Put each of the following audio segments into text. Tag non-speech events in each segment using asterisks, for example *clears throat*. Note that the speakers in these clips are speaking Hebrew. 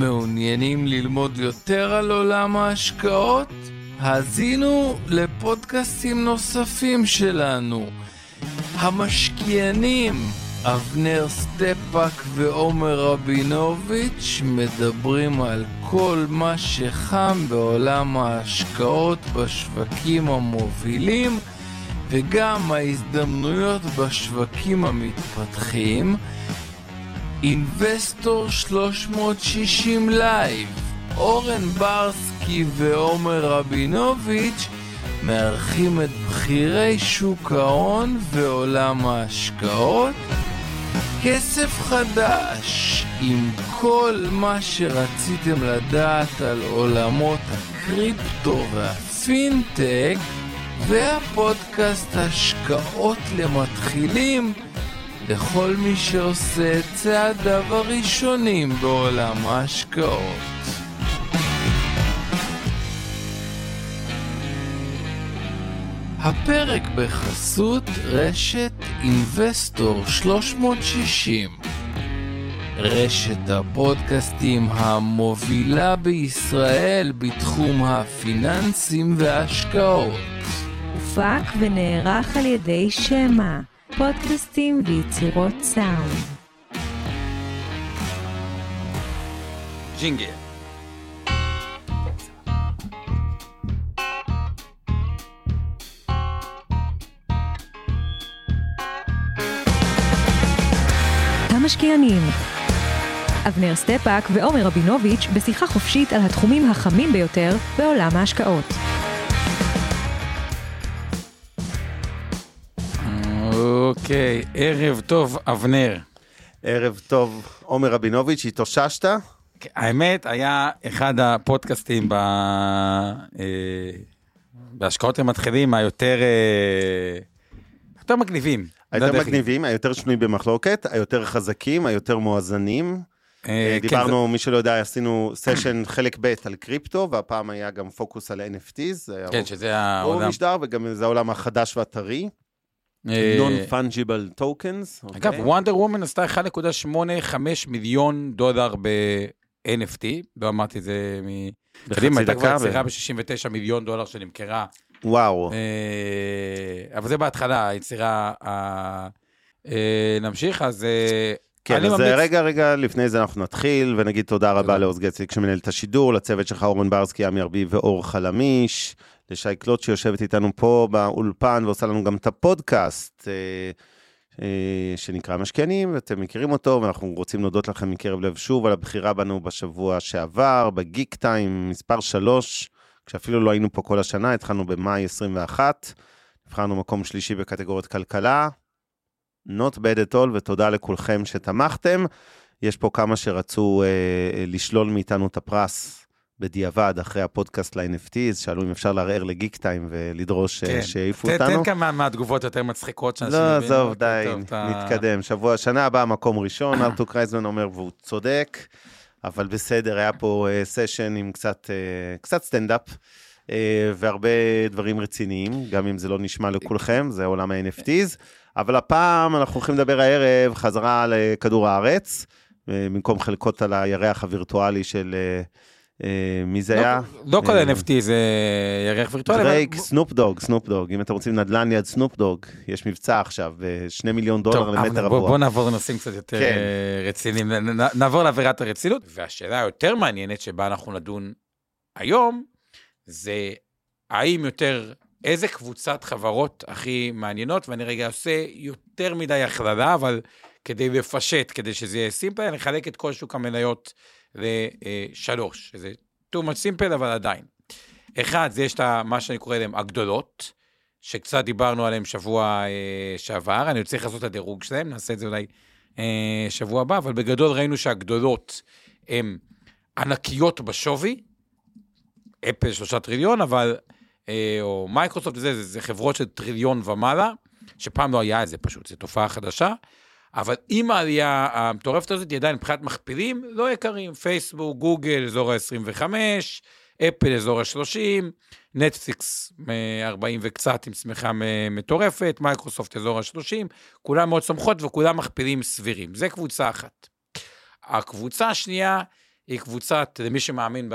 מעוניינים ללמוד יותר על עולם ההשקעות? האזינו לפודקאסטים נוספים שלנו. המשקיענים, אבנר סטפאק ועומר רבינוביץ' מדברים על כל מה שחם בעולם ההשקעות בשווקים המובילים וגם ההזדמנויות בשווקים המתפתחים. אינבסטור 360 לייב, אורן ברסקי ועומר רבינוביץ' מארחים את בכירי שוק ההון ועולם ההשקעות. כסף חדש עם כל מה שרציתם לדעת על עולמות הקריפטו והפינטק והפודקאסט השקעות למתחילים לכל מי שעושה את צעדיו הראשונים בעולם ההשקעות. הפרק בחסות רשת אינבסטור 360 רשת הפודקאסטים המובילה בישראל בתחום הפיננסים וההשקעות. הופק ונערך על ידי שמע, פודקאסטים ויצירות סאונד. ג'ינגל. המשקיענים אבנר סטפאק ועומר רבינוביץ' בשיחה חופשית על התחומים החמים ביותר בעולם ההשקעות. אוקיי, ערב טוב, אבנר. ערב טוב, עומר רבינוביץ', התאוששת? האמת, היה אחד הפודקאסטים ב... אה, בהשקעות למתחילים היותר אה, יותר מגניבים. לא היותר מגניבים, היותר שנויים במחלוקת, היותר חזקים, היותר מואזנים. אה, כן, דיברנו, מי שלא יודע, עשינו סשן *clears throat* חלק ב' על קריפטו, והפעם היה גם פוקוס על NFTs. זה היה כן, רוב- שזה רוב. המשדר, וגם זה העולם החדש והטרי. אה, Non-fungible tokens. אגב, אוקיי? וונדר וומן עשתה 1.85 מיליון דולר ב-NFT, לא אמרתי את זה מ... קדימה, הייתה כבר יצירה ו- ב-69 מיליון דולר שנמכרה. וואו. אה, אבל זה בהתחלה, היצירה... ה- אה, נמשיך, אז... אה, כן, אז ממליץ- רגע, רגע, לפני זה אנחנו נתחיל, ונגיד תודה רבה. לעוז גציק שמנהל את השידור, לצוות שלך אורן ברסקי, עמי ארביב ואור חלמיש, לשי קלוט שיושבת איתנו פה באולפן ועושה לנו גם את הפודקאסט. אה, אה, שנקרא משקיענים, ואתם מכירים אותו, ואנחנו רוצים להודות לכם מקרב לב שוב על הבחירה בנו בשבוע שעבר, בגיק טיים מספר 3, כשאפילו לא היינו פה כל השנה, התחלנו במאי 21, נבחרנו מקום שלישי בקטגוריית כלכלה, not bad at all, ותודה לכולכם שתמכתם. יש פה כמה שרצו אה, לשלול מאיתנו את הפרס בדיעבד אחרי הפודקאסט ל-NFTs, שאלו אם אפשר לערער ל-Geektime ולדרוש כן. כן. שיעיפו אותנו. תן כמה מהתגובות יותר מצחיקות שאנשים... לא. עזוב, אוקיי, די, נתקדם. שבוע, שנה הבאה מקום ראשון, *coughs* ארתור קרייזמן אומר, והוא צודק, אבל בסדר, היה פה אה, סשן עם קצת, אה, קצת סטנדאפ. אה, והרבה דברים רציניים, גם אם זה לא נשמע לכולכם, זה עולם ה-NFTs. אבל הפעם אנחנו הולכים לדבר הערב חזרה על אה, כדור הארץ, אה, במקום חלקות על הירח הווירטואלי של... אה, אה, מי זה לא- היה? לא כל אה, NFT זה ירח וירטואלי. דרייק, סנופ דוג, סנופ דוג. אם אתם רוצים נדל"ן ליד סנופ דוג, יש מבצע עכשיו, ב-2 מיליון דולר למטר רבוע. בוא נעבור לנושאים קצת יותר כן. אה, רציניים, נעבור לאווירת הרצינות. והשאלה היותר מעניינת שבה אנחנו נדון היום, זה האם יותר, איזה קבוצת חברות הכי מעניינות, ואני רגע עושה יותר מדי הכללה, אבל כדי לפשט, כדי שזה יהיה simple, אני אחלק את כל שוק המניות לשלוש, שזה too much simple, אבל עדיין. אחד, זה יש את מה שאני קורא להם הגדולות, שקצת דיברנו עליהם שבוע אה, שעבר, אני צריך לעשות את הדירוג שלהם, נעשה את זה אולי אה, שבוע הבא, אבל בגדול ראינו שהגדולות הן ענקיות בשווי, אפל שלושה טריליון, אבל, אה, או מייקרוסופט וזה, זה, זה חברות של טריליון ומעלה, שפעם לא היה את זה פשוט, זו תופעה חדשה. אבל עם העלייה המטורפת הזאת, היא עדיין מבחינת מכפילים לא יקרים. פייסבוק, גוגל, אזור ה-25, אפל, אזור ה-30, נטפליקס, 40 וקצת עם צמיחה מטורפת, מייקרוסופט, אזור ה-30, כולם מאוד צומחות וכולם מכפילים סבירים. זה קבוצה אחת. הקבוצה השנייה היא קבוצת, למי שמאמין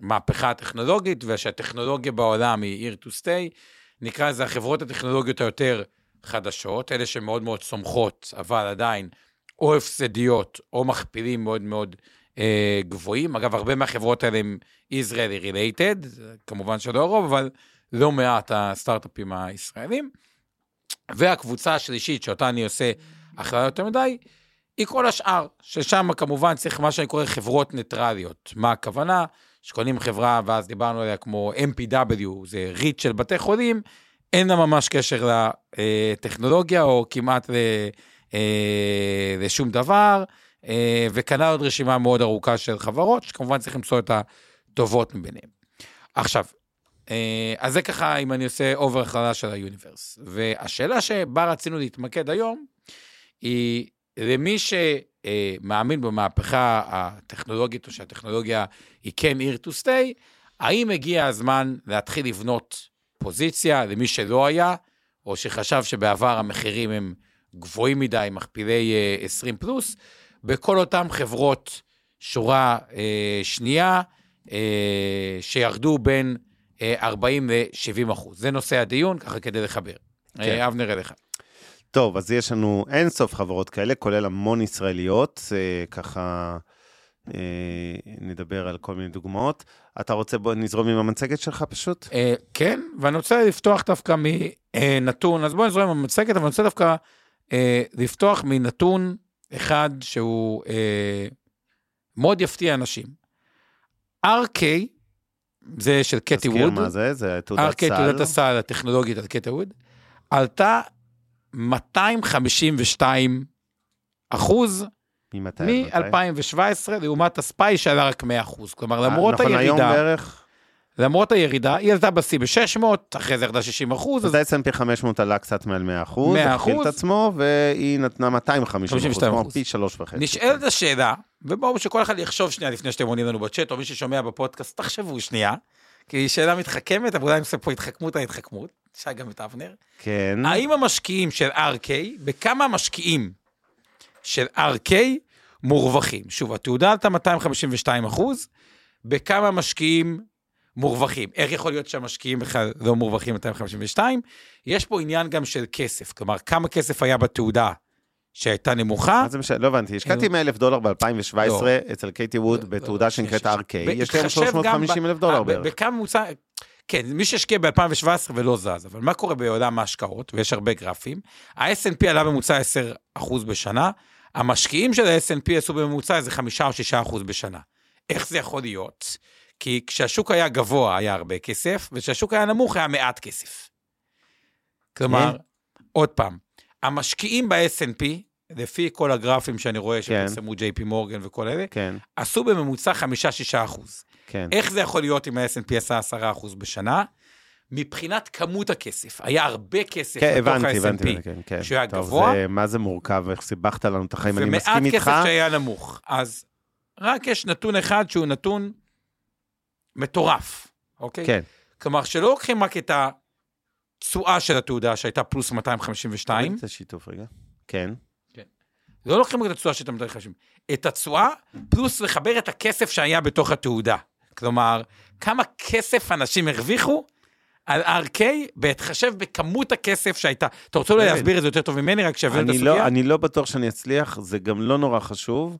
במהפכה הטכנולוגית, ושהטכנולוגיה בעולם היא here to stay, נקרא לזה החברות הטכנולוגיות היותר חדשות, אלה שמאוד מאוד צומחות, אבל עדיין או הפסדיות או מכפילים מאוד מאוד אה, גבוהים. אגב, הרבה מהחברות האלה הם Israeli related, כמובן שלא הרוב, אבל לא מעט הסטארט-אפים הישראלים. והקבוצה השלישית, שאותה אני עושה הכללה יותר מדי, היא כל השאר, ששם כמובן צריך מה שאני קורא חברות ניטרליות. מה הכוונה? שקונים חברה, ואז דיברנו עליה כמו MPW, זה ריט של בתי חולים, אין לה ממש קשר לטכנולוגיה, או כמעט אה, לשום דבר, אה, וכנ"ל עוד רשימה מאוד ארוכה של חברות, שכמובן צריך למצוא את הטובות מביניהן. עכשיו, אה, אז זה ככה, אם אני עושה over הכללה של ה universe. והשאלה שבה רצינו להתמקד היום, היא למי שמאמין במהפכה הטכנולוגית, או שהטכנולוגיה היא כן here to stay, האם הגיע הזמן להתחיל לבנות פוזיציה למי שלא היה, או שחשב שבעבר המחירים הם גבוהים מדי, מכפילי 20 פלוס, בכל אותן חברות שורה אה, שנייה, אה, שירדו בין אה, 40 ל-70 אחוז. זה נושא הדיון, ככה כדי לחבר. כן. אה, אבנר אליך. טוב, אז יש לנו אין סוף חברות כאלה, כולל המון ישראליות, אה, ככה אה, נדבר על כל מיני דוגמאות. אתה רוצה, בוא נזרום עם המצגת שלך פשוט? אה, כן, ואני רוצה לפתוח דווקא מנתון, אז בואו נזרום עם המצגת, אבל אני רוצה דווקא אה, לפתוח מנתון אחד שהוא אה, מאוד יפתיע אנשים. RK, זה של קטי תזכיר ווד, מה זה, זה תעודת RK, סל. תעודת הסל הטכנולוגית על קטי ווד, עלתה 252 אחוז ממתי? מתי? מ-2017 לעומת הספאי שעלה רק 100 אחוז. כלומר, למרות נכון, היום הירידה, בערך, למרות הירידה, היא עלתה בשיא ב-600, אחרי זה ירדה 60 אחוז, אז ה-S&P 500 עלה קצת מעל 100 אחוז, 100%. הכפיל את עצמו, והיא נתנה 250 אחוז, 52%. כלומר פי שלוש וחצי. נשאלת השאלה, ובואו שכל אחד יחשוב שנייה לפני שאתם עונים לנו בצ'אט, או מי ששומע בפודקאסט, תחשבו שנייה, כי היא שאלה מתחכמת, אבל אולי אני עושה פה התחכמות על התחכמות, תשאל גם את אבנר. כן, האם המשקיעים של RK, בכמה המשקיעים של RK מורווחים? שוב, התעודה עלתה 252 אחוז, בכמה משקיעים מורווחים? איך יכול להיות שהמשקיעים בכלל לא מורווחים 252? יש פה עניין גם של כסף, כלומר, כמה כסף היה בתעודה שהייתה נמוכה, מה זה משנה? לא הבנתי, השקעתי 100 אלף דולר ב-2017 לא. אצל קייטי ווד לא, בתעודה לא, שנקראת RK. יש להם בהתחשב גם 350 אלף דולר ב- בערך. בכמה כן, מי שהשקיע ב-2017 ולא זז, אבל מה קורה בעולם ההשקעות, ויש הרבה גרפים, ה-S&P עלה בממוצע 10% בשנה, המשקיעים של ה-S&P עשו בממוצע איזה 5 או 6 אחוז בשנה. איך זה יכול להיות? כי כשהשוק היה גבוה היה הרבה כסף, וכשהשוק היה נמוך היה מעט כסף. כלומר, עוד פעם, המשקיעים ב-S&P, לפי כל הגרפים שאני רואה שפרסמו JP מורגן וכל אלה, כן, עשו בממוצע 5-6 אחוז. כן. איך זה יכול להיות אם ה-S&P עשה 10 אחוז בשנה? מבחינת כמות הכסף, היה הרבה כסף כן, בתוך הבנתי, הבנתי, ה-S&P, כן, כן. שהוא היה טוב, גבוה. זה- מה זה מורכב, איך סיבכת לנו את החיים, אני ומעט מסכים איתך. כסף שהיה נמוך. אז רק יש נתון אחד שהוא נתון מטורף, אוקיי? כן, כלומר, שלא לוקחים רק את התשואה של התעודה שהייתה פלוס 252, זה שיתוף רגע. כן, לא לוקחים רק את התשואה שהייתה 250, את התשואה פלוס לחבר את הכסף שהיה בתוך התעודה. כלומר, כמה כסף אנשים הרוויחו על RK בהתחשב בכמות הכסף שהייתה. אתה רוצה אולי כן. להסביר את זה יותר טוב ממני, רק שיבין את אני הסוגיה? לא, אני לא בטוח שאני אצליח, זה גם לא נורא חשוב.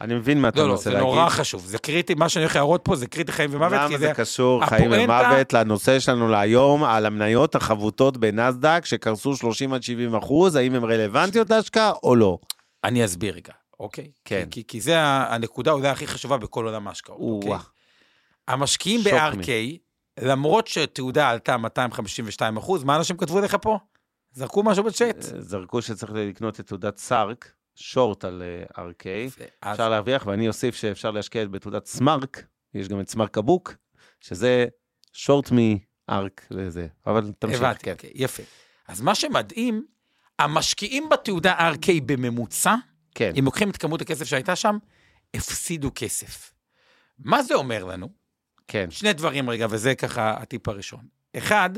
אני מבין מה אתה לא, לא, מנסה זה להגיד. נורא חשוב, זה קריטי, מה שאני הולך להראות פה זה קריטי חיים ומוות, למה כי זה זה... קשור, חיים ומוות, לנושא שלנו להיום, על המניות החבוטות בנסדק, שקרסו 30 עד 70 אחוז, האם הן רלוונטיות להשקעה או לא? אני אסביר רגע, אוקיי? כן. כי, כי זה הנקודה אולי הכי חשובה בכל עולם ההשקעות, אוקיי? המשקיעים ב-RK, למרות שתעודה עלתה 252 אחוז, מה אנשים כתבו לך פה? זרקו משהו בצ'אט. זרקו שצריך לקנות את תעודת סארק, שורט על אה, RK, אז- אפשר להרוויח, ואני אוסיף שאפשר להשקיע בתעודת סמארק, יש גם את סמארק הבוק, שזה שורט מארק וזה, אבל תמשיך, הבנתי, כן. אוקיי, יפה. אז מה שמדהים, המשקיעים בתעודה RK בממוצע, כן, אם לוקחים את כמות הכסף שהייתה שם, הפסידו כסף. מה זה אומר לנו? כן, שני דברים רגע, וזה ככה הטיפ הראשון. אחד,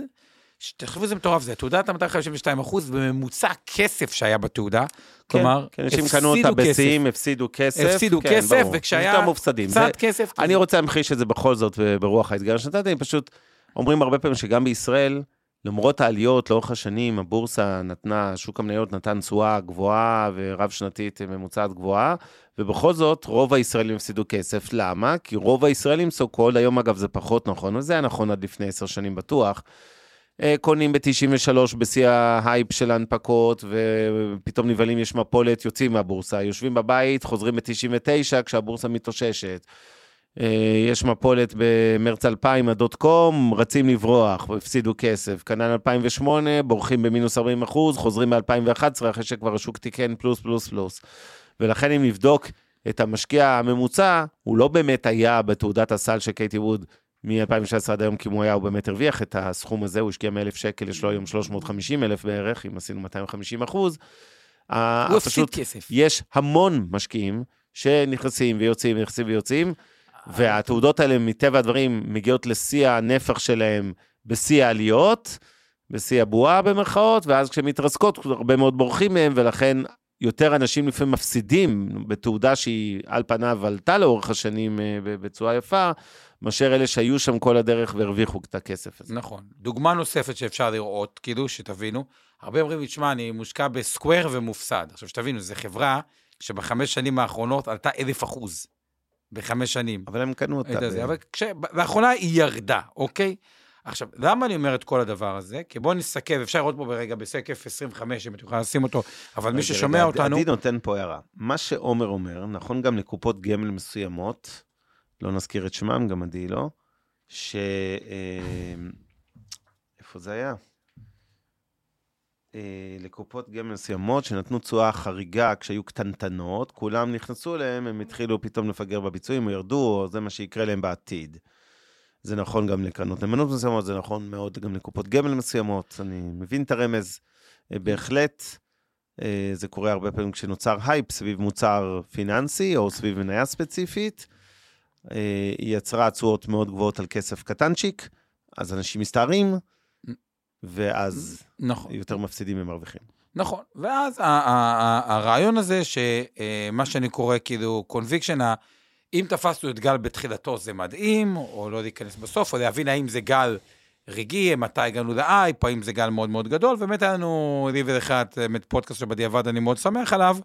תחשבו איזה מטורף זה, תעודת 252 אחוז, בממוצע כסף שהיה בתעודה, כלומר, כן, אנשים קנו אותה בשיאים, הפסידו כסף. הפסידו כן, כסף, ברור. וכשהיה מופסדים. קצת זה- כסף, אני רוצה להמחיש את זה בכל זאת ברוח האתגר שנתתי, פשוט אומרים הרבה פעמים שגם בישראל, למרות העליות לאורך השנים, הבורסה נתנה, שוק המניות נתן תשואה גבוהה ורב שנתית ממוצעת גבוהה, ובכל זאת רוב הישראלים הפסידו כסף. למה? כי רוב הישראלים so called, היום אגב זה פחות נכון, וזה היה נכון עד לפני עשר שנים בטוח. אה, קונים ב-93 בשיא ההייפ של ההנפקות, ופתאום נבהלים יש מפולת, יוצאים מהבורסה, יושבים בבית, חוזרים ב-99 כשהבורסה מתאוששת. אה, יש מפולת במרץ 2000, הדוט קום, רצים לברוח, הפסידו כסף. כנ"ל 2008, בורחים במינוס 40 אחוז, חוזרים ב-2011, אחרי שכבר השוק תיקן פלוס פלוס פלוס. ולכן אם נבדוק את המשקיע הממוצע, הוא לא באמת היה בתעודת הסל של קייטי ווד מ-2016 עד היום, כי אם הוא היה, הוא באמת הרוויח את הסכום הזה, הוא השקיע מ-1,000 שקל, יש לו היום 350 אלף בערך, אם עשינו 250 אחוז. הוא הפסיד כסף. יש המון משקיעים שנכנסים ויוצאים, נכנסים ויוצאים, והתעודות האלה, מטבע הדברים, מגיעות לשיא הנפח שלהם בשיא העליות, בשיא הבועה במרכאות, ואז כשהן מתרסקות, הרבה מאוד בורחים מהם, ולכן יותר אנשים לפעמים מפסידים בתעודה שהיא על פניו עלתה לאורך השנים אה, בצורה יפה, מאשר אלה שהיו שם כל הדרך והרוויחו את הכסף הזה. נכון. דוגמה נוספת שאפשר לראות, כאילו, שתבינו, הרבה אומרים לי, תשמע, אני מושקע בסקוואר ומופסד. עכשיו, שתבינו, זו חברה שבחמש שנים האחרונות עלתה אלף אחוז. בחמש שנים. אבל הם קנו אותה. ב- אבל כש... לאחרונה היא ירדה, אוקיי? עכשיו, למה אני אומר את כל הדבר הזה? כי בואו נסתכל, אפשר לראות פה ברגע בסקף 25, אם את יכולה לשים אותו, אבל מי ששומע רגע, אותנו... עדי נותן פה הערה. מה שעומר אומר, נכון גם לקופות גמל מסוימות, לא נזכיר את שמם, גם עדי לא, ש... אה, איפה זה היה? אה, לקופות גמל מסוימות שנתנו תשואה חריגה כשהיו קטנטנות, כולם נכנסו אליהם, הם התחילו פתאום לפגר בביצועים, או ירדו, או זה מה שיקרה להם בעתיד. זה נכון גם לקרנות נאמנות מסוימות, זה נכון מאוד גם לקופות גמל מסוימות, אני מבין את הרמז. אה, בהחלט, אה, זה קורה הרבה פעמים כשנוצר הייפ סביב מוצר פיננסי, או סביב מניה ספציפית. היא יצרה תשואות מאוד גבוהות על כסף קטנצ'יק, אז אנשים מסתערים, ואז נכון. יותר מפסידים ממרוויחים. נכון, ואז הרעיון הזה, שמה שאני קורא כאילו conviction, אם תפסנו את גל בתחילתו זה מדהים, או לא להיכנס בסוף, או להבין האם זה גל רגעי, מתי הגענו להייפ, האם זה גל מאוד מאוד גדול, באמת היה לנו, לי ולך, את באמת פודקאסט שבדיעבד אני מאוד שמח עליו.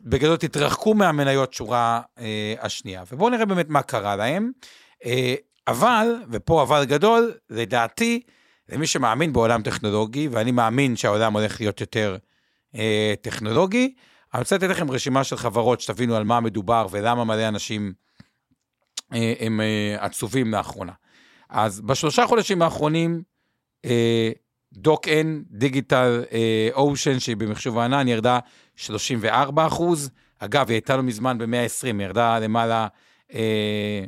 בגדול תתרחקו מהמניות שורה אה, השנייה, ובואו נראה באמת מה קרה להם. אה, אבל, ופה אבל גדול, לדעתי, למי שמאמין בעולם טכנולוגי, ואני מאמין שהעולם הולך להיות יותר אה, טכנולוגי, אני רוצה לתת לכם רשימה של חברות שתבינו על מה מדובר ולמה מלא אנשים אה, הם אה, עצובים לאחרונה. אז בשלושה חודשים האחרונים, אה, דוק אן, דיגיטל אושן, שהיא במחשוב הענן, ירדה 34 אחוז. אגב, היא הייתה לא מזמן ב-120, היא ירדה למעלה, אה,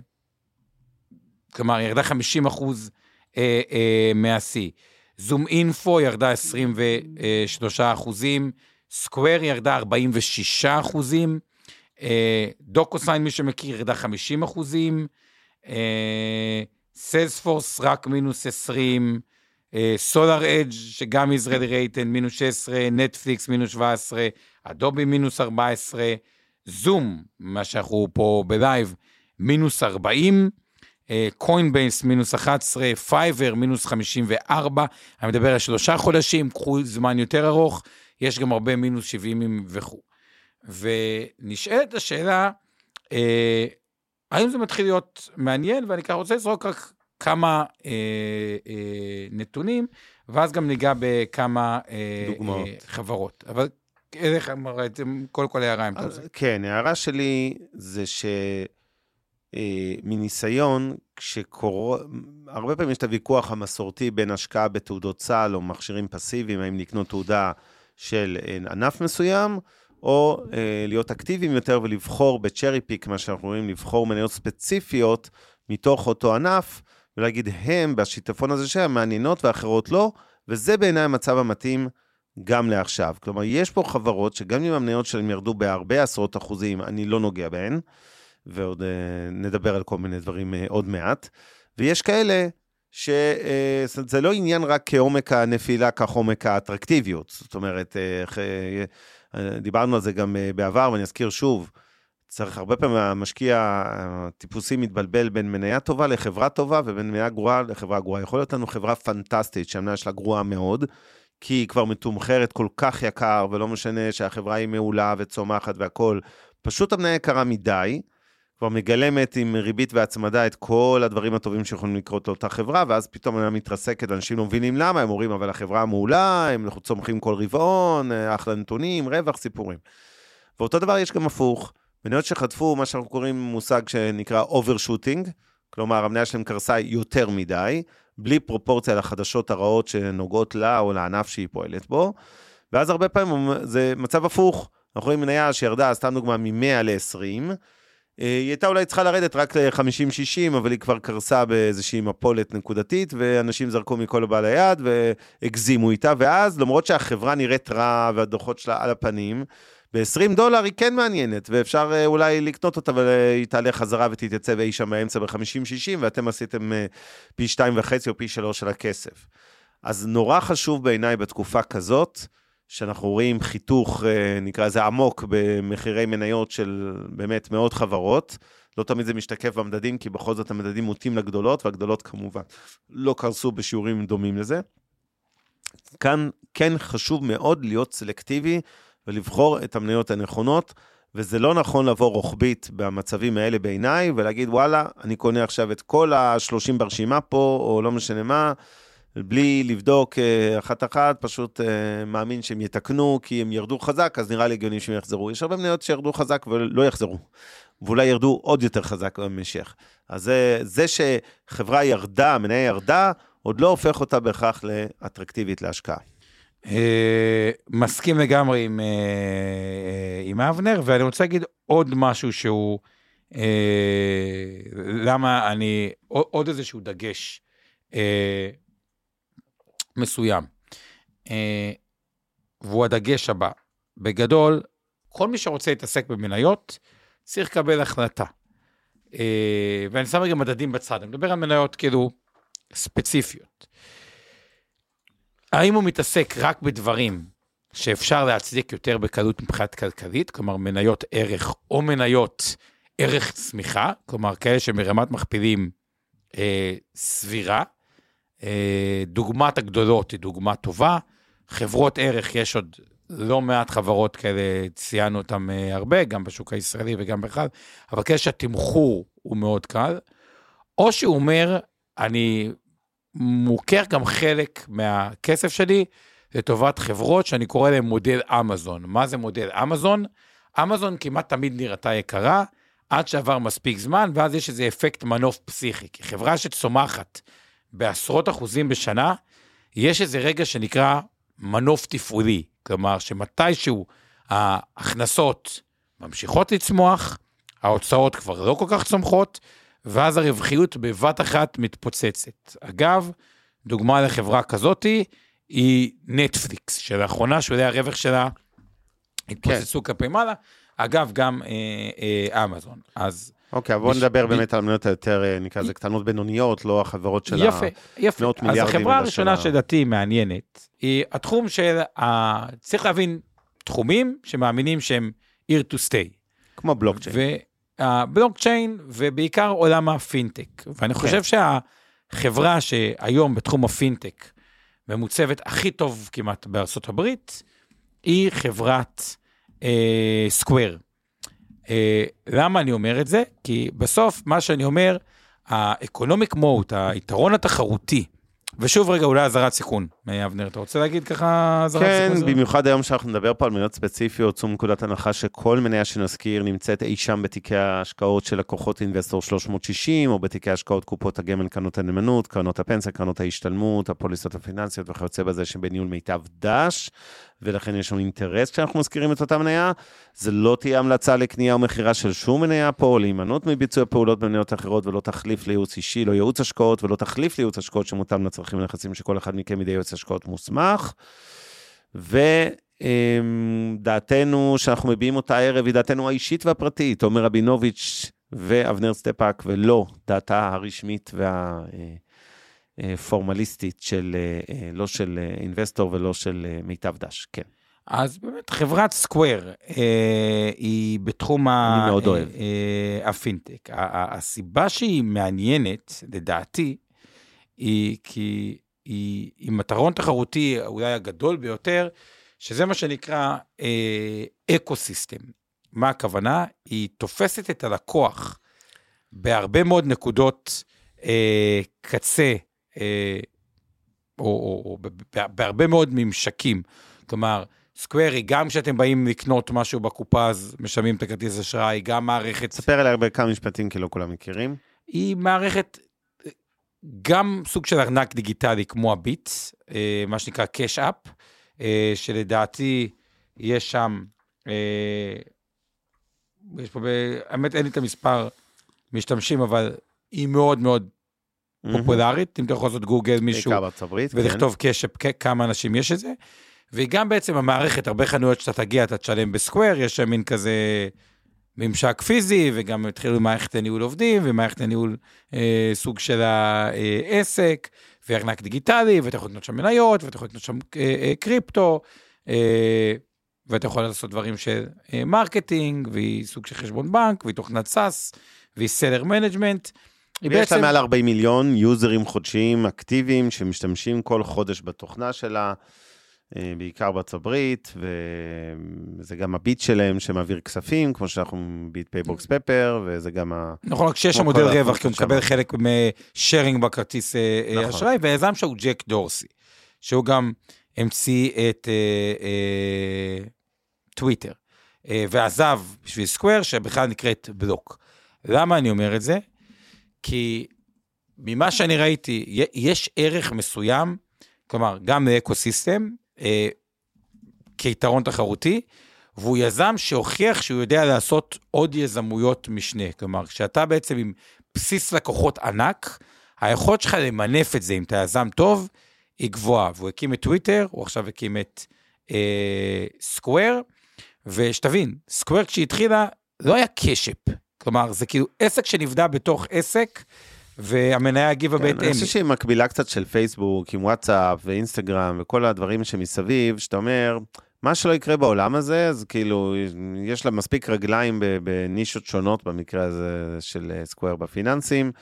כלומר, היא ירדה 50 אחוז אה, אה, מהשיא. זום אינפו ירדה 23 אחוזים, סקוואר ירדה 46 אחוזים, אה, דוקוסיין, מי שמכיר, ירדה 50 אחוזים, אה, סיילספורס רק מינוס 20, סולאר אדג' שגם יזרדי רייטן מינוס 16, נטפליקס מינוס 17, אדובי מינוס 14, זום, מה שאנחנו פה בלייב, מינוס 40, קוינבייס מינוס 11, פייבר מינוס 54, אני מדבר על שלושה חודשים, קחו זמן יותר ארוך, יש גם הרבה מינוס 70 וכו'. ונשאלת השאלה, אה, האם זה מתחיל להיות מעניין, ואני ככה רוצה לזרוק רק כמה אה, אה, נתונים, ואז גם ניגע בכמה אה, דוגמאות. אה, חברות. אבל איך אמרתם, קודם כל הערה אם אתה רוצה. כן, ההערה שלי זה ש... אה, מניסיון, כשקורה, הרבה פעמים יש את הוויכוח המסורתי בין השקעה בתעודות סל או מכשירים פסיביים, האם לקנות תעודה של אה, ענף מסוים, או אה, להיות אקטיביים יותר ולבחור בצ'רי פיק, מה שאנחנו רואים, לבחור מניות ספציפיות מתוך אותו ענף, ולהגיד, הם בשיטפון הזה שלהם מעניינות ואחרות לא, וזה בעיניי המצב המתאים גם לעכשיו. כלומר, יש פה חברות שגם אם המניות שלהם ירדו בהרבה עשרות אחוזים, אני לא נוגע בהן. ועוד uh, נדבר על כל מיני דברים uh, עוד מעט. ויש כאלה שזה לא עניין רק כעומק הנפילה, כך עומק האטרקטיביות. זאת אומרת, דיברנו על זה גם בעבר, ואני אזכיר שוב, צריך הרבה פעמים המשקיע הטיפוסי מתבלבל בין מניה טובה לחברה טובה ובין מניה גרועה לחברה גרועה. יכול להיות לנו חברה פנטסטית שהמניה שלה גרועה מאוד, כי היא כבר מתומחרת כל כך יקר, ולא משנה שהחברה היא מעולה וצומחת והכול, פשוט המניה יקרה מדי, כבר מגלמת עם ריבית והצמדה את כל הדברים הטובים שיכולים לקרות לאותה חברה, ואז פתאום המניה מתרסקת, אנשים לא מבינים למה, הם אומרים, אבל החברה מעולה, הם צומחים כל רבעון, אחלה נתונים, רווח, סיפורים. ואותו דבר יש גם הפוך. מניות שחטפו מה שאנחנו קוראים מושג שנקרא overshooting, כלומר המניה שלהם קרסה יותר מדי, בלי פרופורציה לחדשות הרעות שנוגעות לה או לענף שהיא פועלת בו, ואז הרבה פעמים זה מצב הפוך. אנחנו רואים מניה שירדה, סתם דוגמה, מ-100 ל-20, היא הייתה אולי צריכה לרדת רק ל-50-60, אבל היא כבר קרסה באיזושהי מפולת נקודתית, ואנשים זרקו מכל הבעל היד והגזימו איתה, ואז למרות שהחברה נראית רע והדוחות שלה על הפנים, ב-20 דולר היא כן מעניינת, ואפשר אה, אולי לקנות אותה, אבל אה, היא תעלה חזרה ותתייצב אי שם באמצע ב-50-60, ואתם עשיתם אה, פי 2.5 או פי 3 של הכסף. אז נורא חשוב בעיניי בתקופה כזאת, שאנחנו רואים חיתוך, נקרא לזה עמוק, במחירי מניות של באמת מאות חברות. לא תמיד זה משתקף במדדים, כי בכל זאת המדדים מוטים לגדולות, והגדולות כמובן לא קרסו בשיעורים דומים לזה. כאן כן חשוב מאוד להיות סלקטיבי ולבחור את המניות הנכונות, וזה לא נכון לבוא רוחבית במצבים האלה בעיניי, ולהגיד, וואלה, אני קונה עכשיו את כל ה-30 ברשימה פה, או לא משנה מה, בלי לבדוק אה, אחת-אחת, פשוט uh, מאמין שהם יתקנו, כי הם ירדו חזק, אז נראה לי הגיוני שהם יחזרו. יש הרבה מניות שירדו חזק ולא יחזרו, ואולי ירדו עוד יותר חזק במשך. אז זה, זה שחברה ירדה, מניה ירדה, עוד לא הופך אותה בהכרח לאטרקטיבית להשקעה. אה, מסכים לגמרי עם, אה, אה, עם אבנר, ואני רוצה להגיד עוד משהו שהוא, למה אני, עוד איזשהו דגש מסוים, והוא הדגש הבא. בגדול, כל מי שרוצה להתעסק במניות, צריך לקבל החלטה. ואני שם רגע מדדים בצד, אני מדבר על מניות כאילו ספציפיות. האם הוא מתעסק רק בדברים שאפשר להצדיק יותר בקלות מבחינת כלכלית, כלומר מניות ערך או מניות ערך צמיחה, כלומר כאלה שמרמת מכפילים אה, סבירה. אה, דוגמת הגדולות היא דוגמה טובה. חברות ערך, יש עוד לא מעט חברות כאלה, ציינו אותן אה, הרבה, גם בשוק הישראלי וגם בכלל, אבל כאלה שהתמחור הוא מאוד קל. או שהוא אומר, אני מוכר גם חלק מהכסף שלי לטובת חברות שאני קורא להן מודל אמזון. מה זה מודל אמזון? אמזון כמעט תמיד נראתה יקרה, עד שעבר מספיק זמן, ואז יש איזה אפקט מנוף פסיכי. כי חברה שצומחת בעשרות אחוזים בשנה, יש איזה רגע שנקרא מנוף תפעולי. כלומר, שמתישהו ההכנסות ממשיכות לצמוח, ההוצאות כבר לא כל כך צומחות, ואז הרווחיות בבת אחת מתפוצצת. אגב, דוגמה לחברה כזאתי היא נטפליקס, שלאחרונה שולי הרווח שלה התפוצצו כן. כלפי מעלה. אגב, גם אה, אה, אמזון. אז... אוקיי, אבל בואו נדבר ב... באמת על המניות היותר, אה, נקרא לזה קטנות בינוניות, לא החברות של יפה, יפה. מאות מיליארדים. אז החברה הראשונה שלדעתי מעניינת, היא התחום של, ה... צריך להבין תחומים שמאמינים שהם ear to stay. כמו בלוקצ'יין. הבלוקצ'יין ובעיקר עולם הפינטק. ואני כן. חושב שהחברה שהיום בתחום הפינטק ממוצבת הכי טוב כמעט בארצות הברית, היא חברת. אה, אה, למה אני אומר את זה? כי בסוף מה שאני אומר, ה economic moat, היתרון התחרותי ושוב רגע, אולי אזהרת סיכון. אבנר, אתה רוצה להגיד ככה אזהרת כן, סיכון? כן, במיוחד היום שאנחנו נדבר פה על מניות ספציפיות, צאו מנקודת הנחה שכל מניה שנזכיר נמצאת אי שם בתיקי ההשקעות של לקוחות אינבסטור 360, או בתיקי השקעות קופות הגמל, קרנות הנאמנות, קרנות הפנסיה, קרנות ההשתלמות, הפוליסות הפיננסיות וכיוצא בזה שבניהול מיטב דש. ולכן יש לנו אינטרס כשאנחנו מזכירים את אותה מניה. זה לא תהיה המלצה לקנייה או מכירה של שום מניה פה, או להימנעות מביצוע פעולות במניות אחרות, ולא תחליף לייעוץ אישי, לא ייעוץ השקעות, ולא תחליף לייעוץ השקעות שמותאם לצרכים ונכסים שכל אחד מכם מידי יועץ השקעות מוסמך. ודעתנו שאנחנו מביעים אותה הערב היא דעתנו האישית והפרטית, עומר רבינוביץ' ואבנר סטפאק, ולא דעתה הרשמית וה... אה, פורמליסטית של, אה, אה, לא של אינבסטור ולא של מיטב דש, כן. אז באמת, חברת Square אה, היא בתחום ה- אני מאוד אוהב. אה, הפינטק. ה- ה- הסיבה שהיא מעניינת, לדעתי, היא כי היא עם יתרון תחרותי אולי הגדול ביותר, שזה מה שנקרא אה, ecosystem. מה הכוונה? היא תופסת את הלקוח בהרבה מאוד נקודות אה, קצה, או, או, או ב- בהרבה מאוד ממשקים. כלומר, סקווירי, גם כשאתם באים לקנות משהו בקופה, אז משלמים את הכרטיס אשראי, גם מערכת, ספר עליה בכמה משפטים, כי לא כולם מכירים. היא מערכת, אה, גם סוג של ארנק דיגיטלי כמו הביט, אה, מה שנקרא קאש אפ, אה, שלדעתי יש שם, אה, יש פה, האמת אין לי את המספר משתמשים, אבל היא מאוד מאוד פופולרית, אם אתה יכול לעשות גוגל מישהו כן. ולכתוב קשפ, כמה אנשים יש את זה. והיא גם בעצם המערכת, הרבה חנויות שאתה תגיע, אתה תשלם בסקוויר, יש שם מין כזה ממשק פיזי, וגם התחילו עם מערכת לניהול עובדים, ומערכת לניהול אה, סוג של העסק, וארנק דיגיטלי, ואתה יכול לקנות שם מניות, ואתה יכול לקנות שם אה, אה, קריפטו, אה, ואתה יכול לעשות דברים של אה, marketing, והיא סוג של חשבון בנק, והיא תוכנת SaaS, והיא seller management. היא ויש לה מעל 40 מיליון יוזרים חודשיים אקטיביים שמשתמשים כל חודש בתוכנה שלה, אה, בעיקר בארצות הברית, וזה גם הביט שלהם שמעביר כספים, כמו שאנחנו ביט פייבוקס פפר, וזה גם ה... נכון, רק שיש שם מודל רווח, כי הוא מקבל. חלק מ sharing בכרטיס אה, אה, נכון. אשראי, והיזם שהוא ג'ק דורסי, שהוא גם המציא את אה, אה, טוויטר, אה, ועזב בשביל Square, שבכלל נקראת בלוק. למה אני אומר את זה? כי ממה שאני ראיתי, יש ערך מסוים, כלומר, גם ל ecosystem, אה, כיתרון תחרותי, והוא יזם שהוכיח שהוא יודע לעשות עוד יזמויות משנה. כלומר, כשאתה בעצם עם בסיס לקוחות ענק, היכולת שלך למנף את זה, אם אתה יזם טוב, היא גבוהה. והוא הקים את טוויטר, הוא עכשיו הקים את אה, סקוואר, ושתבין, סקוואר כשהיא התחילה, לא היה קשפ. כלומר, זה כאילו עסק שנבנה בתוך עסק, והמניה הגיבה כן, בהתאם. אני חושב שהיא מקבילה קצת של פייסבוק, עם וואטסאפ ואינסטגרם וכל הדברים שמסביב, שאתה אומר, מה שלא יקרה בעולם הזה, אז כאילו, יש לה מספיק רגליים בנישות שונות, במקרה הזה של אה, Square בפיננסים,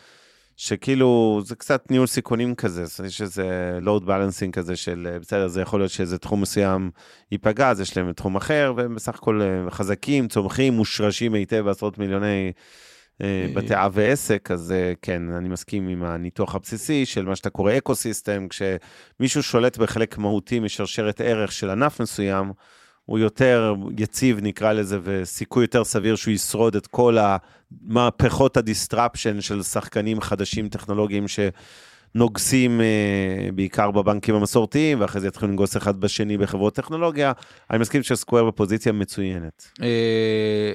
שכאילו, זה קצת ניהול סיכונים כזה, יש איזה load balancing כזה של, אה, בסדר, זה יכול להיות שאיזה תחום מסוים ייפגע, אז יש להם תחום אחר, והם בסך הכל אה, חזקים, צומחים, מושרשים היטב בעשרות מיליוני אה, בתי אב ועסק, אז כן, אני מסכים עם הניתוח הבסיסי של מה שאתה קורא ecosystem, כשמישהו שולט בחלק מהותי משרשרת ערך של ענף מסוים, הוא יותר יציב, נקרא לזה, וסיכוי יותר סביר שהוא ישרוד את כל המהפכות ה disruption של שחקנים חדשים טכנולוגיים שנוגסים אה, בעיקר בבנקים המסורתיים, ואחרי זה יתחילו לנגוס אחד בשני בחברות טכנולוגיה. אני מסכים ש Square בפוזיציה מצוינת. אה,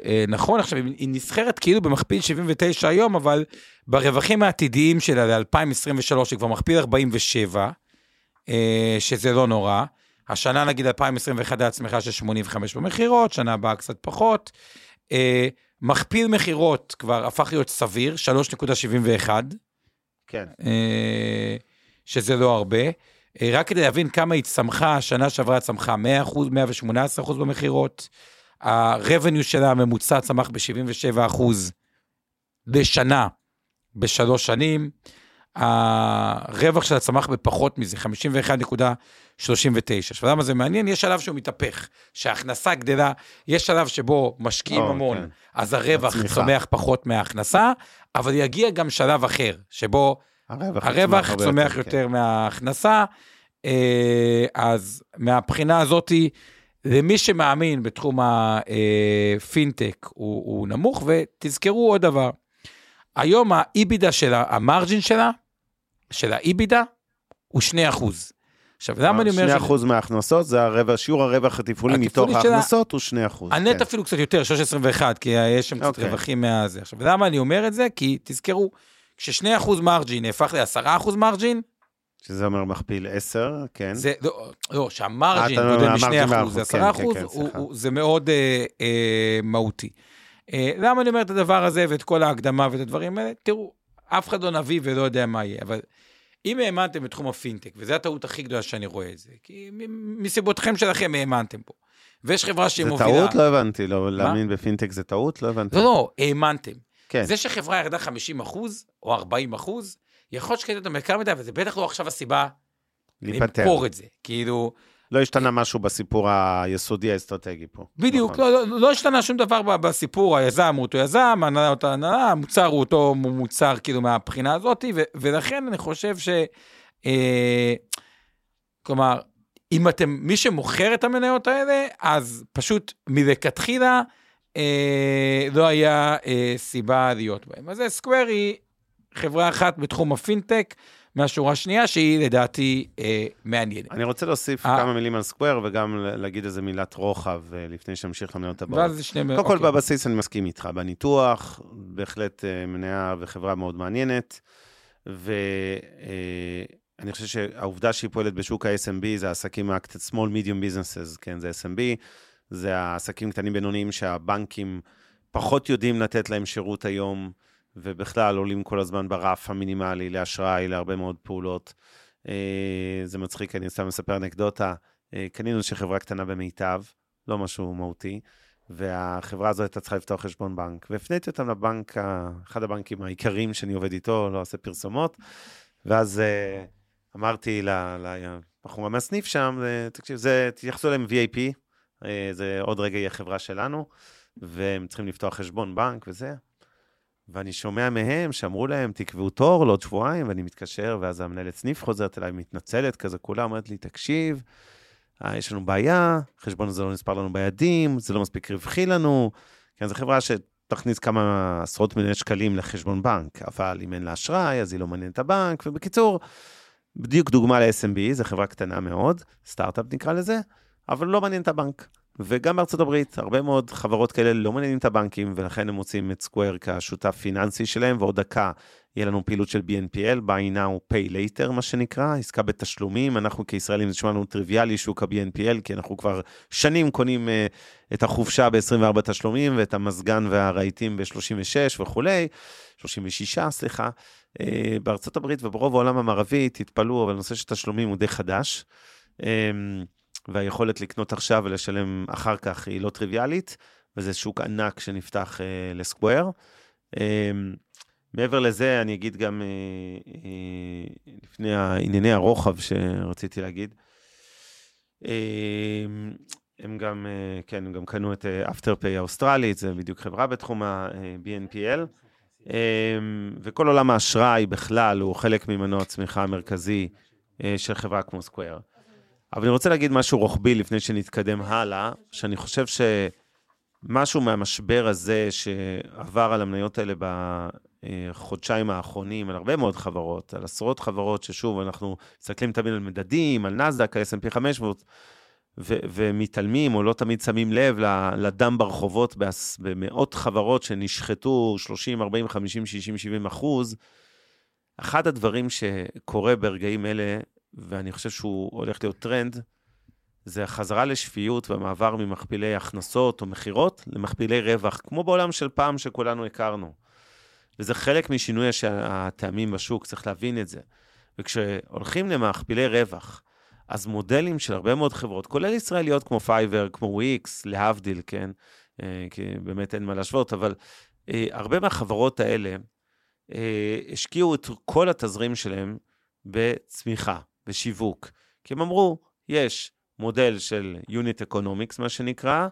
אה, נכון, עכשיו היא נסחרת כאילו במכפיל 79 היום, אבל ברווחים העתידיים שלה ל-2023 היא כבר מכפיל 47, אה, שזה לא נורא. השנה נגיד 2021 היה צמיחה של 85 במכירות, שנה הבאה קצת פחות. אה, מכפיל מכירות כבר הפך להיות סביר, 3.71, כן. אה, שזה לא הרבה. אה, רק כדי להבין כמה היא צמחה, השנה שעברה צמחה 100%, 118% במכירות. ה-revenue שלה הממוצע צמח ב-77% לשנה בשלוש שנים. הרווח שלה צמח בפחות מזה, 51.39. עכשיו, למה זה מעניין? יש שלב שהוא מתהפך, שההכנסה גדלה, יש שלב שבו משקיעים או, המון, כן. אז הרווח הצמיחה. צומח פחות מההכנסה, אבל יגיע גם שלב אחר, שבו הרווח, הרווח צומח כן. יותר מההכנסה, אה, אז מהבחינה הזאתי, למי שמאמין בתחום הפינטק הוא, הוא נמוך, ותזכרו עוד דבר, היום האיבידה שלה, המרג'ין שלה, של האיבידה, הוא 2 אחוז. עכשיו, למה אני אומר... 2% ש- מההכנסות, זה הרבע, שיעור הרווח התפעולי מתוך ההכנסות הוא 2%. הנט כן. אפילו קצת יותר, 3.21, כי יש שם קצת אוקיי. רווחים מהזה. עכשיו, למה אני אומר את זה? כי תזכרו, כש-2% מרג'ין נהפך ל-10% מרג'ין, שזה אומר מכפיל 10, כן. זה, לא, לא, שהמרג'ין אה, גודל אומר, מ-2% המרג'ין זה באחוז, 10%, כן, כן, כן, הוא-. הוא- זה מאוד אה, אה, מהותי. אה, למה אני אומר את הדבר הזה ואת כל ההקדמה ואת הדברים האלה? תראו, אף אחד לא נביא ולא יודע מה יהיה, אבל אם האמנתם בתחום הפינטק, וזו הטעות הכי גדולה שאני רואה את זה, כי מסיבותכם שלכם האמנתם פה, ויש חברה שהיא מובילה... זה טעות? לא הבנתי, לא, להאמין בפינטק זה טעות? לא הבנתי. לא, לא, האמנתם. כן. זה שחברה ירדה 50 אחוז, או 40 אחוז, יכול להיות שקטעת המחקר מדי, אבל זה בטח לא עכשיו הסיבה להיפטר. למכור את זה. כאילו, לא השתנה משהו בסיפור היסודי האסטרטגי פה. בדיוק, נכון. לא, לא, לא השתנה שום דבר בסיפור, היזם הוא אותו יזם, ההנהלה אותה הנהלה, המוצר הוא אותו מוצר כאילו מהבחינה הזאת, ו- ולכן אני חושב ש... אה, כלומר, אם אתם, מי שמוכר את המניות האלה, אז פשוט מלכתחילה אה, לא היה אה, סיבה להיות בהם. אז סקוויר היא חברה אחת בתחום הפינטק, מהשורה השנייה, שהיא לדעתי אה, מעניינת. אני רוצה להוסיף אה. כמה מילים על סקוואר, וגם להגיד איזה מילת רוחב אה, לפני שנמשיך למניות הבאות. ואז שני... קודם כל, אוקיי. בבסיס אני מסכים איתך. בניתוח, בהחלט אה, מניה וחברה מאוד מעניינת, ואני חושב שהעובדה שהיא פועלת בשוק ה-SMB זה העסקים, ה- small medium businesses, כן, זה SMB, זה העסקים קטנים בינוניים שהבנקים פחות יודעים לתת להם שירות היום, ובכלל עולים כל הזמן ברף המינימלי לאשראי, להרבה מאוד פעולות. אה, זה מצחיק, אני סתם מספר אנקדוטה. אה, קנינו איזושהי חברה קטנה במיטב, לא משהו מהותי, והחברה הזו הייתה צריכה לפתוח חשבון בנק, והפניתי אותם לבנק, אחד הבנקים העיקריים שאני עובד איתו, לא עושה פרסומות, ואז אה, אמרתי לבחורה מהסניף שם, תקשיב, זה, תתייחסו אליהם VAP, זה עוד רגע יהיה חברה שלנו, והם צריכים לפתוח חשבון בנק וזה. ואני שומע מהם שאמרו להם, תקבעו תור לעוד שבועיים, ואני מתקשר, ואז המנהלת סניף חוזרת אליי, מתנצלת כזה, כולה אומרת לי, תקשיב, אה, יש לנו בעיה, החשבון הזה לא נספר לנו בידים, זה לא מספיק רווחי לנו. כן, זו חברה שתכניס כמה עשרות מיליוני שקלים לחשבון בנק, אבל אם אין לה אשראי, אז היא לא מעניינת את הבנק, ובקיצור, בדיוק דוגמה ל-SMB, זו חברה קטנה מאוד, סטארט-אפ נקרא לזה, אבל לא מעניין את הבנק. וגם בארצות הברית, הרבה מאוד חברות כאלה לא מעניינים את הבנקים, ולכן הם מוצאים את סקוויר כשותף פיננסי שלהם, ועוד דקה יהיה לנו פעילות של BNPL, buy now, pay later, מה שנקרא, עסקה בתשלומים. אנחנו כישראלים, זה נשמע לנו טריוויאלי, שוק ה-BNPL, כי אנחנו כבר שנים קונים uh, את החופשה ב-24 תשלומים, ואת המזגן והרהיטים ב-36 וכולי, 36, סליחה. Uh, בארצות הברית וברוב העולם המערבי, תתפלאו, אבל הנושא של תשלומים הוא די חדש. Um, והיכולת לקנות עכשיו ולשלם אחר כך היא לא טריוויאלית, וזה שוק ענק שנפתח uh, לסקוויר. Um, מעבר לזה, אני אגיד גם uh, uh, לפני ענייני הרוחב שרציתי להגיד, uh, הם גם, uh, כן, הם גם קנו את אפטרפיי האוסטרלית, זה בדיוק חברה בתחום ה-BNPL. Um, וכל עולם האשראי בכלל הוא חלק ממנוע הצמיחה המרכזי uh, של חברה כמו סקוויר. אבל אני רוצה להגיד משהו רוחבי לפני שנתקדם הלאה, שאני חושב שמשהו מהמשבר הזה שעבר על המניות האלה בחודשיים האחרונים, על הרבה מאוד חברות, על עשרות חברות ששוב, אנחנו מסתכלים תמיד על מדדים, על נסדק, על S&P 500, ו- ומתעלמים או לא תמיד שמים לב לדם ברחובות במאות חברות שנשחטו 30, 40, 50, 60, 70 אחוז. אחד הדברים שקורה ברגעים אלה, ואני חושב שהוא הולך להיות טרנד, זה החזרה לשפיות והמעבר ממכפילי הכנסות או מכירות למכפילי רווח, כמו בעולם של פעם שכולנו הכרנו. וזה חלק משינוי הטעמים בשוק, צריך להבין את זה. וכשהולכים למכפילי רווח, אז מודלים של הרבה מאוד חברות, כולל ישראליות כמו פייבר, כמו וויקס, להבדיל, כן? אה, כי באמת אין מה להשוות, אבל אה, הרבה מהחברות האלה אה, השקיעו את כל התזרים שלהם בצמיחה, בשיווק. כי הם אמרו, יש מודל של Unit Economics, מה שנקרא,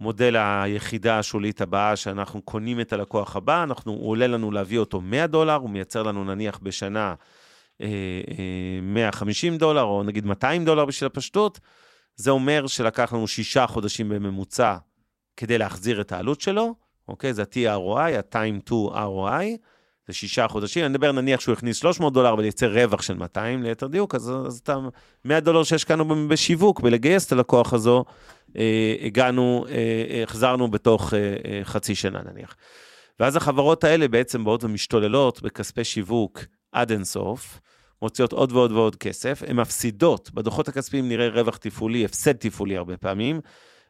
מודל היחידה השולית הבאה, שאנחנו קונים את הלקוח הבא, אנחנו, הוא עולה לנו להביא אותו 100 דולר, הוא מייצר לנו נניח בשנה אה, אה, 150 דולר, או נגיד 200 דולר בשביל הפשטות, זה אומר שלקח לנו שישה חודשים בממוצע כדי להחזיר את העלות שלו, אוקיי? זה ה-TROI, ה-time to ROI, זה שישה חודשים. אני מדבר נניח שהוא הכניס 300 דולר ולייצר רווח של 200 ליתר דיוק, אז, אז אתה 100 דולר שהשקענו בשיווק, בלגייס את הלקוח הזו, אה, הגענו, אה, החזרנו בתוך אה, אה, חצי שנה נניח. ואז החברות האלה בעצם באות ומשתוללות בכספי שיווק עד אינסוף, מוציאות עוד ועוד ועוד כסף, הן מפסידות, בדוחות הכספיים נראה רווח תפעולי, הפסד תפעולי הרבה פעמים,